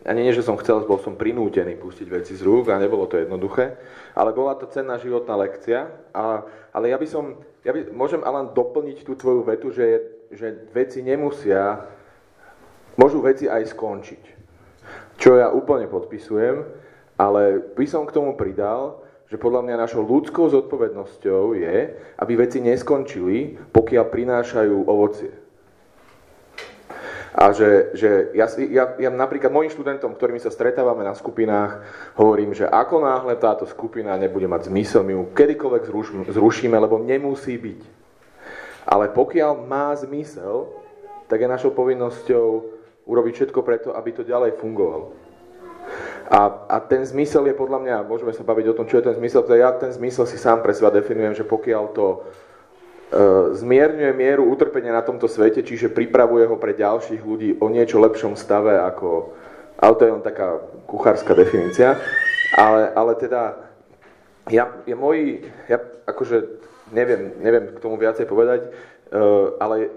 ani nie, že som chcel, bol som prinútený pustiť veci z rúk a nebolo to jednoduché, ale bola to cenná životná lekcia. A, ale ja by som, ja by, môžem ale doplniť tú tvoju vetu, že, že veci nemusia, môžu veci aj skončiť. Čo ja úplne podpisujem, ale by som k tomu pridal, že podľa mňa našou ľudskou zodpovednosťou je, aby veci neskončili, pokiaľ prinášajú ovocie. A že, že ja, ja, ja napríklad mojim študentom, ktorými sa stretávame na skupinách, hovorím, že ako náhle táto skupina nebude mať zmysel, my ju kedykoľvek zrušíme, lebo nemusí byť. Ale pokiaľ má zmysel, tak je našou povinnosťou urobiť všetko preto, aby to ďalej fungovalo. A, a ten zmysel je podľa mňa, môžeme sa baviť o tom, čo je ten zmysel, pretože ja ten zmysel si sám pre seba definujem, že pokiaľ to e, zmierňuje mieru utrpenia na tomto svete, čiže pripravuje ho pre ďalších ľudí o niečo lepšom stave ako, ale to je len taká kuchárska definícia, ale, ale teda ja, ja môj, ja akože neviem, neviem k tomu viacej povedať, e, ale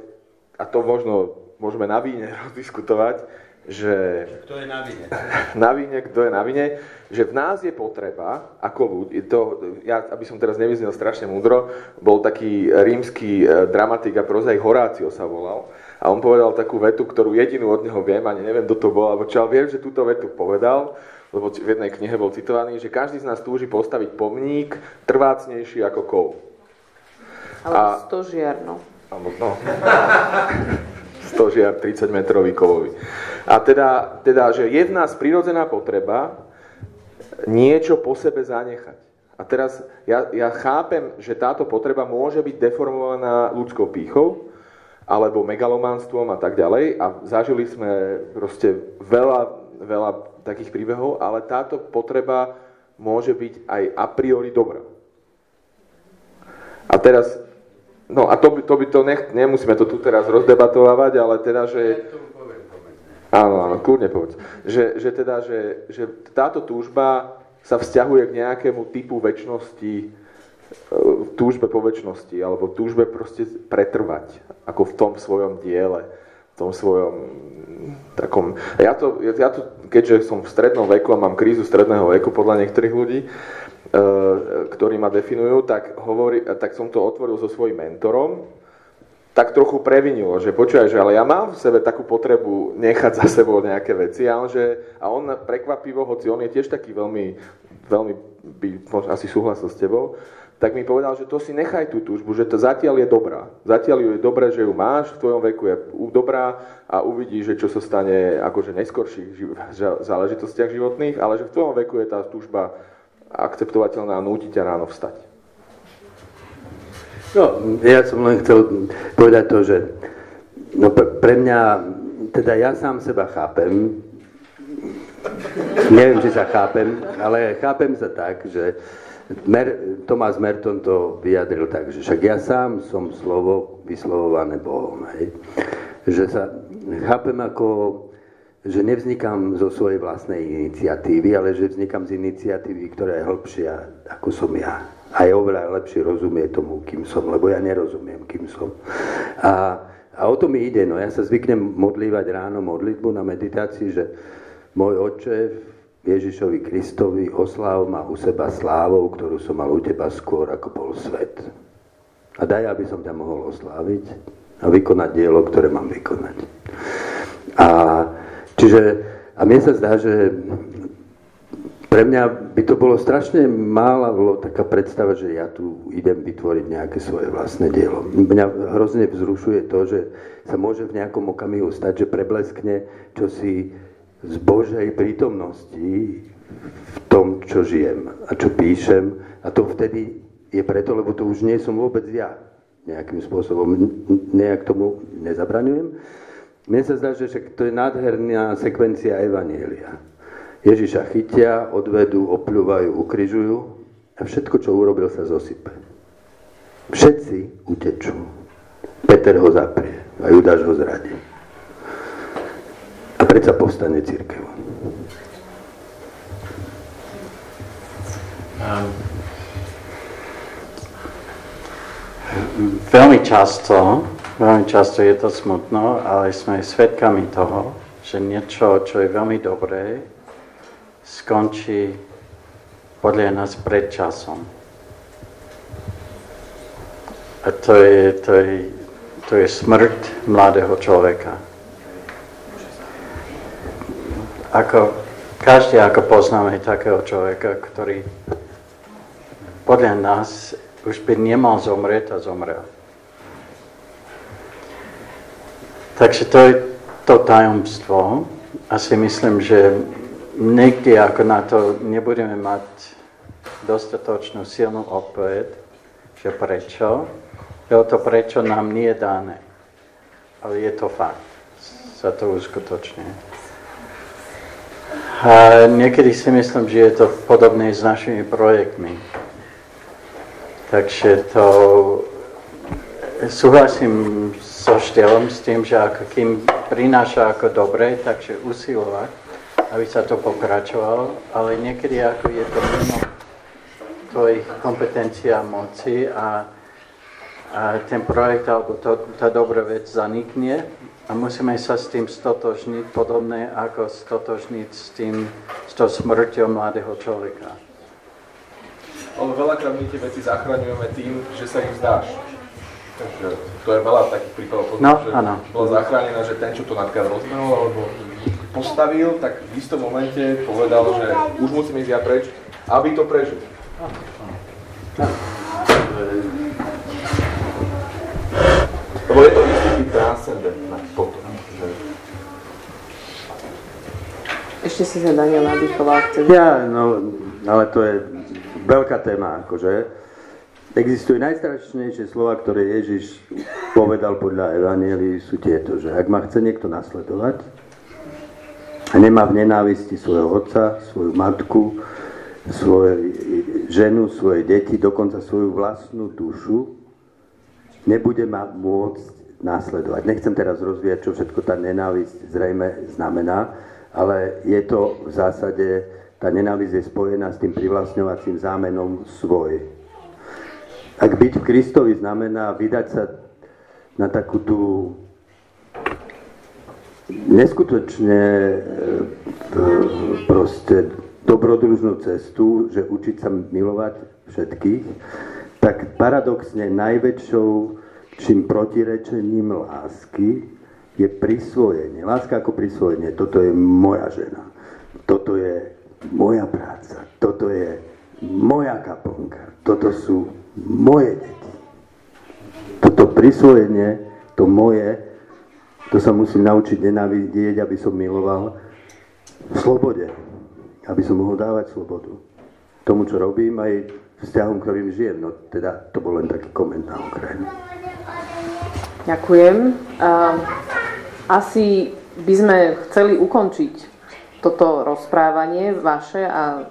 a to možno môžeme na víne [laughs] rozdiskutovať, že... Kto je na vine? [laughs] Na vine, kto je na vine, že v nás je potreba, ako ľudí, to, ja, aby som teraz nevyznel strašne múdro, bol taký rímsky e, dramatik a prozaik Horácio sa volal, a on povedal takú vetu, ktorú jedinú od neho viem, ani neviem, kto to bol, alebo čo, ale viem, že túto vetu povedal, lebo v jednej knihe bol citovaný, že každý z nás túži postaviť pomník trvácnejší ako kov. Alebo stožiar, no. Alebo, no. [laughs] stožiar 30 metrový kovový. A teda, teda, že je v nás prirodzená potreba niečo po sebe zanechať. A teraz ja, ja chápem, že táto potreba môže byť deformovaná ľudskou pýchou, alebo megalománstvom a tak ďalej. A zažili sme proste veľa, veľa takých príbehov, ale táto potreba môže byť aj a priori dobrá. A teraz, no a to by to, by to nech, nemusíme to tu teraz rozdebatovať, ale teda, že... Áno, áno, kľudne povedz. Že, že teda, že, že táto túžba sa vzťahuje k nejakému typu väčšnosti, e, túžbe po väčšnosti, alebo túžbe proste pretrvať, ako v tom svojom diele, v tom svojom takom... Ja to, ja to, keďže som v strednom veku a mám krízu stredného veku podľa niektorých ľudí, ktorí ma definujú, tak, hovorí, tak som to otvoril so svojím mentorom, tak trochu previnilo, že počúvaj, že ale ja mám v sebe takú potrebu nechať za sebou nejaké veci a on, že, a on prekvapivo, hoci on je tiež taký veľmi, veľmi by možno asi súhlasil s tebou, tak mi povedal, že to si nechaj tú túžbu, že to zatiaľ je dobrá. Zatiaľ ju je dobré, že ju máš, v tvojom veku je dobrá a uvidíš, že čo sa stane akože neskorších záležitostiach životných, ale že v tvojom veku je tá túžba akceptovateľná a núti ťa ráno vstať. No, ja som len chcel povedať to, že no pre mňa, teda ja sám seba chápem, neviem, či sa chápem, ale chápem sa tak, že Mer, Tomás Merton to vyjadril tak, že však ja sám som slovo vyslovované Bohom, hej. Že sa chápem ako, že nevznikám zo svojej vlastnej iniciatívy, ale že vznikám z iniciatívy, ktorá je hĺbšia, ako som ja a je oveľa lepšie rozumie tomu, kým som, lebo ja nerozumiem, kým som. A, a o to mi ide, no ja sa zvyknem modlívať ráno modlitbu na meditácii, že môj oče Ježišovi Kristovi osláv ma u seba slávou, ktorú som mal u teba skôr, ako bol svet. A daj, aby som ťa mohol osláviť a vykonať dielo, ktoré mám vykonať. A čiže, a mne sa zdá, že pre mňa by to bolo strašne málo taká predstava, že ja tu idem vytvoriť nejaké svoje vlastné dielo. Mňa hrozne vzrušuje to, že sa môže v nejakom okamihu stať, že prebleskne čosi z Božej prítomnosti v tom, čo žijem a čo píšem. A to vtedy je preto, lebo to už nie som vôbec ja. Nejakým spôsobom nejak tomu nezabraňujem. Mne sa zdá, že to je nádherná sekvencia Evanielia Ježiša chytia, odvedú, opľúvajú, ukryžujú a všetko, čo urobil, sa zosype. Všetci utečú. Peter ho zaprie a Judáš ho zradí. A predsa povstane církev. Um, veľmi často, veľmi často je to smutno, ale sme svedkami toho, že niečo, čo je veľmi dobré, skončí podľa nás pred časom. A to je, to je, to je smrť mladého človeka. Ako, každý ako poznáme takého človeka, ktorý podľa nás už by nemal zomrieť a zomrel. Takže to je to tajomstvo. A si myslím, že niekde ako na to nebudeme mať dostatočnú silnú odpoveď, že prečo, lebo to prečo nám nie je dané. Ale je to fakt. Sa to uskutočne. A niekedy si myslím, že je to podobné s našimi projektmi. Takže to súhlasím so štieľom s tým, že ako kým prináša ako dobre, takže usilovať aby sa to pokračovalo, ale niekedy ako je to mimo tvojich kompetencií a moci a, a ten projekt alebo to, tá dobrá vec zanikne a musíme sa s tým stotožniť, podobné ako stotožniť s tým, s tou smrťou mladého človeka. Ale veľakrát my tie veci zachraňujeme tým, že sa ich vzdáš. Takže to je veľa takých prípadov, no, že áno. bola zachránená, že ten, čo to napríklad rozmehol, alebo postavil, tak v istom momente povedal, že už musím ísť ja preč, aby to prežil. Lebo je to istý transcendentná potom. Ešte si sa Daniel nadýchoval. Ja, no, ale to je veľká téma, akože. Existujú najstrašnejšie slova, ktoré Ježiš povedal podľa Evangelií, sú tieto, že ak ma chce niekto nasledovať, a nemá v nenávisti svojho otca, svoju matku, svoju ženu, svoje deti, dokonca svoju vlastnú dušu, nebude ma môcť následovať. Nechcem teraz rozvíjať, čo všetko tá nenávisť zrejme znamená, ale je to v zásade, tá nenávisť je spojená s tým privlastňovacím zámenom svoj. Ak byť v Kristovi znamená vydať sa na takú tú neskutočne e, proste dobrodružnú cestu, že učiť sa milovať všetkých, tak paradoxne najväčšou čím protirečením lásky je prisvojenie. Láska ako prisvojenie. Toto je moja žena. Toto je moja práca. Toto je moja kaplnka. Toto sú moje deti. Toto prisvojenie, to moje, to sa musím naučiť nenávidieť, aby som miloval v slobode. Aby som mohol dávať slobodu. Tomu, čo robím, aj vzťahom, ktorým žijem. No teda to bol len taký komentár okrajný. Ďakujem. Asi by sme chceli ukončiť toto rozprávanie vaše a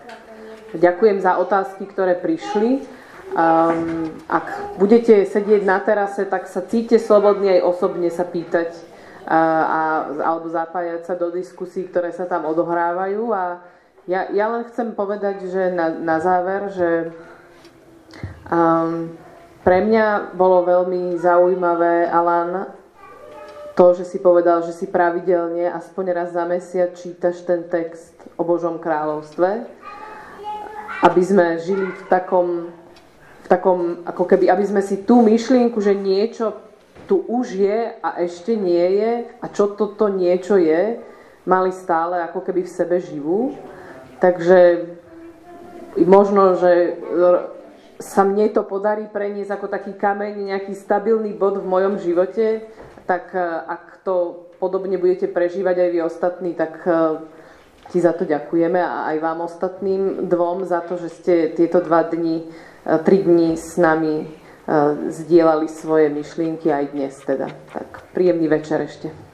ďakujem za otázky, ktoré prišli. Um, ak budete sedieť na terase, tak sa cíte slobodne aj osobne sa pýtať uh, a, alebo zapájať sa do diskusí, ktoré sa tam odohrávajú. A ja, ja len chcem povedať, že na, na záver, že um, pre mňa bolo veľmi zaujímavé, Alan, to, že si povedal, že si pravidelne, aspoň raz za mesiac čítaš ten text o Božom kráľovstve, aby sme žili v takom, v takom, ako keby, aby sme si tú myšlienku, že niečo tu už je a ešte nie je a čo toto niečo je, mali stále ako keby v sebe živú. Takže možno, že sa mne to podarí preniesť ako taký kameň, nejaký stabilný bod v mojom živote, tak e, ak to podobne budete prežívať aj vy ostatní, tak e, ti za to ďakujeme a aj vám ostatným dvom za to, že ste tieto dva dni, tri dni s nami zdieľali svoje myšlienky aj dnes teda. Tak príjemný večer ešte.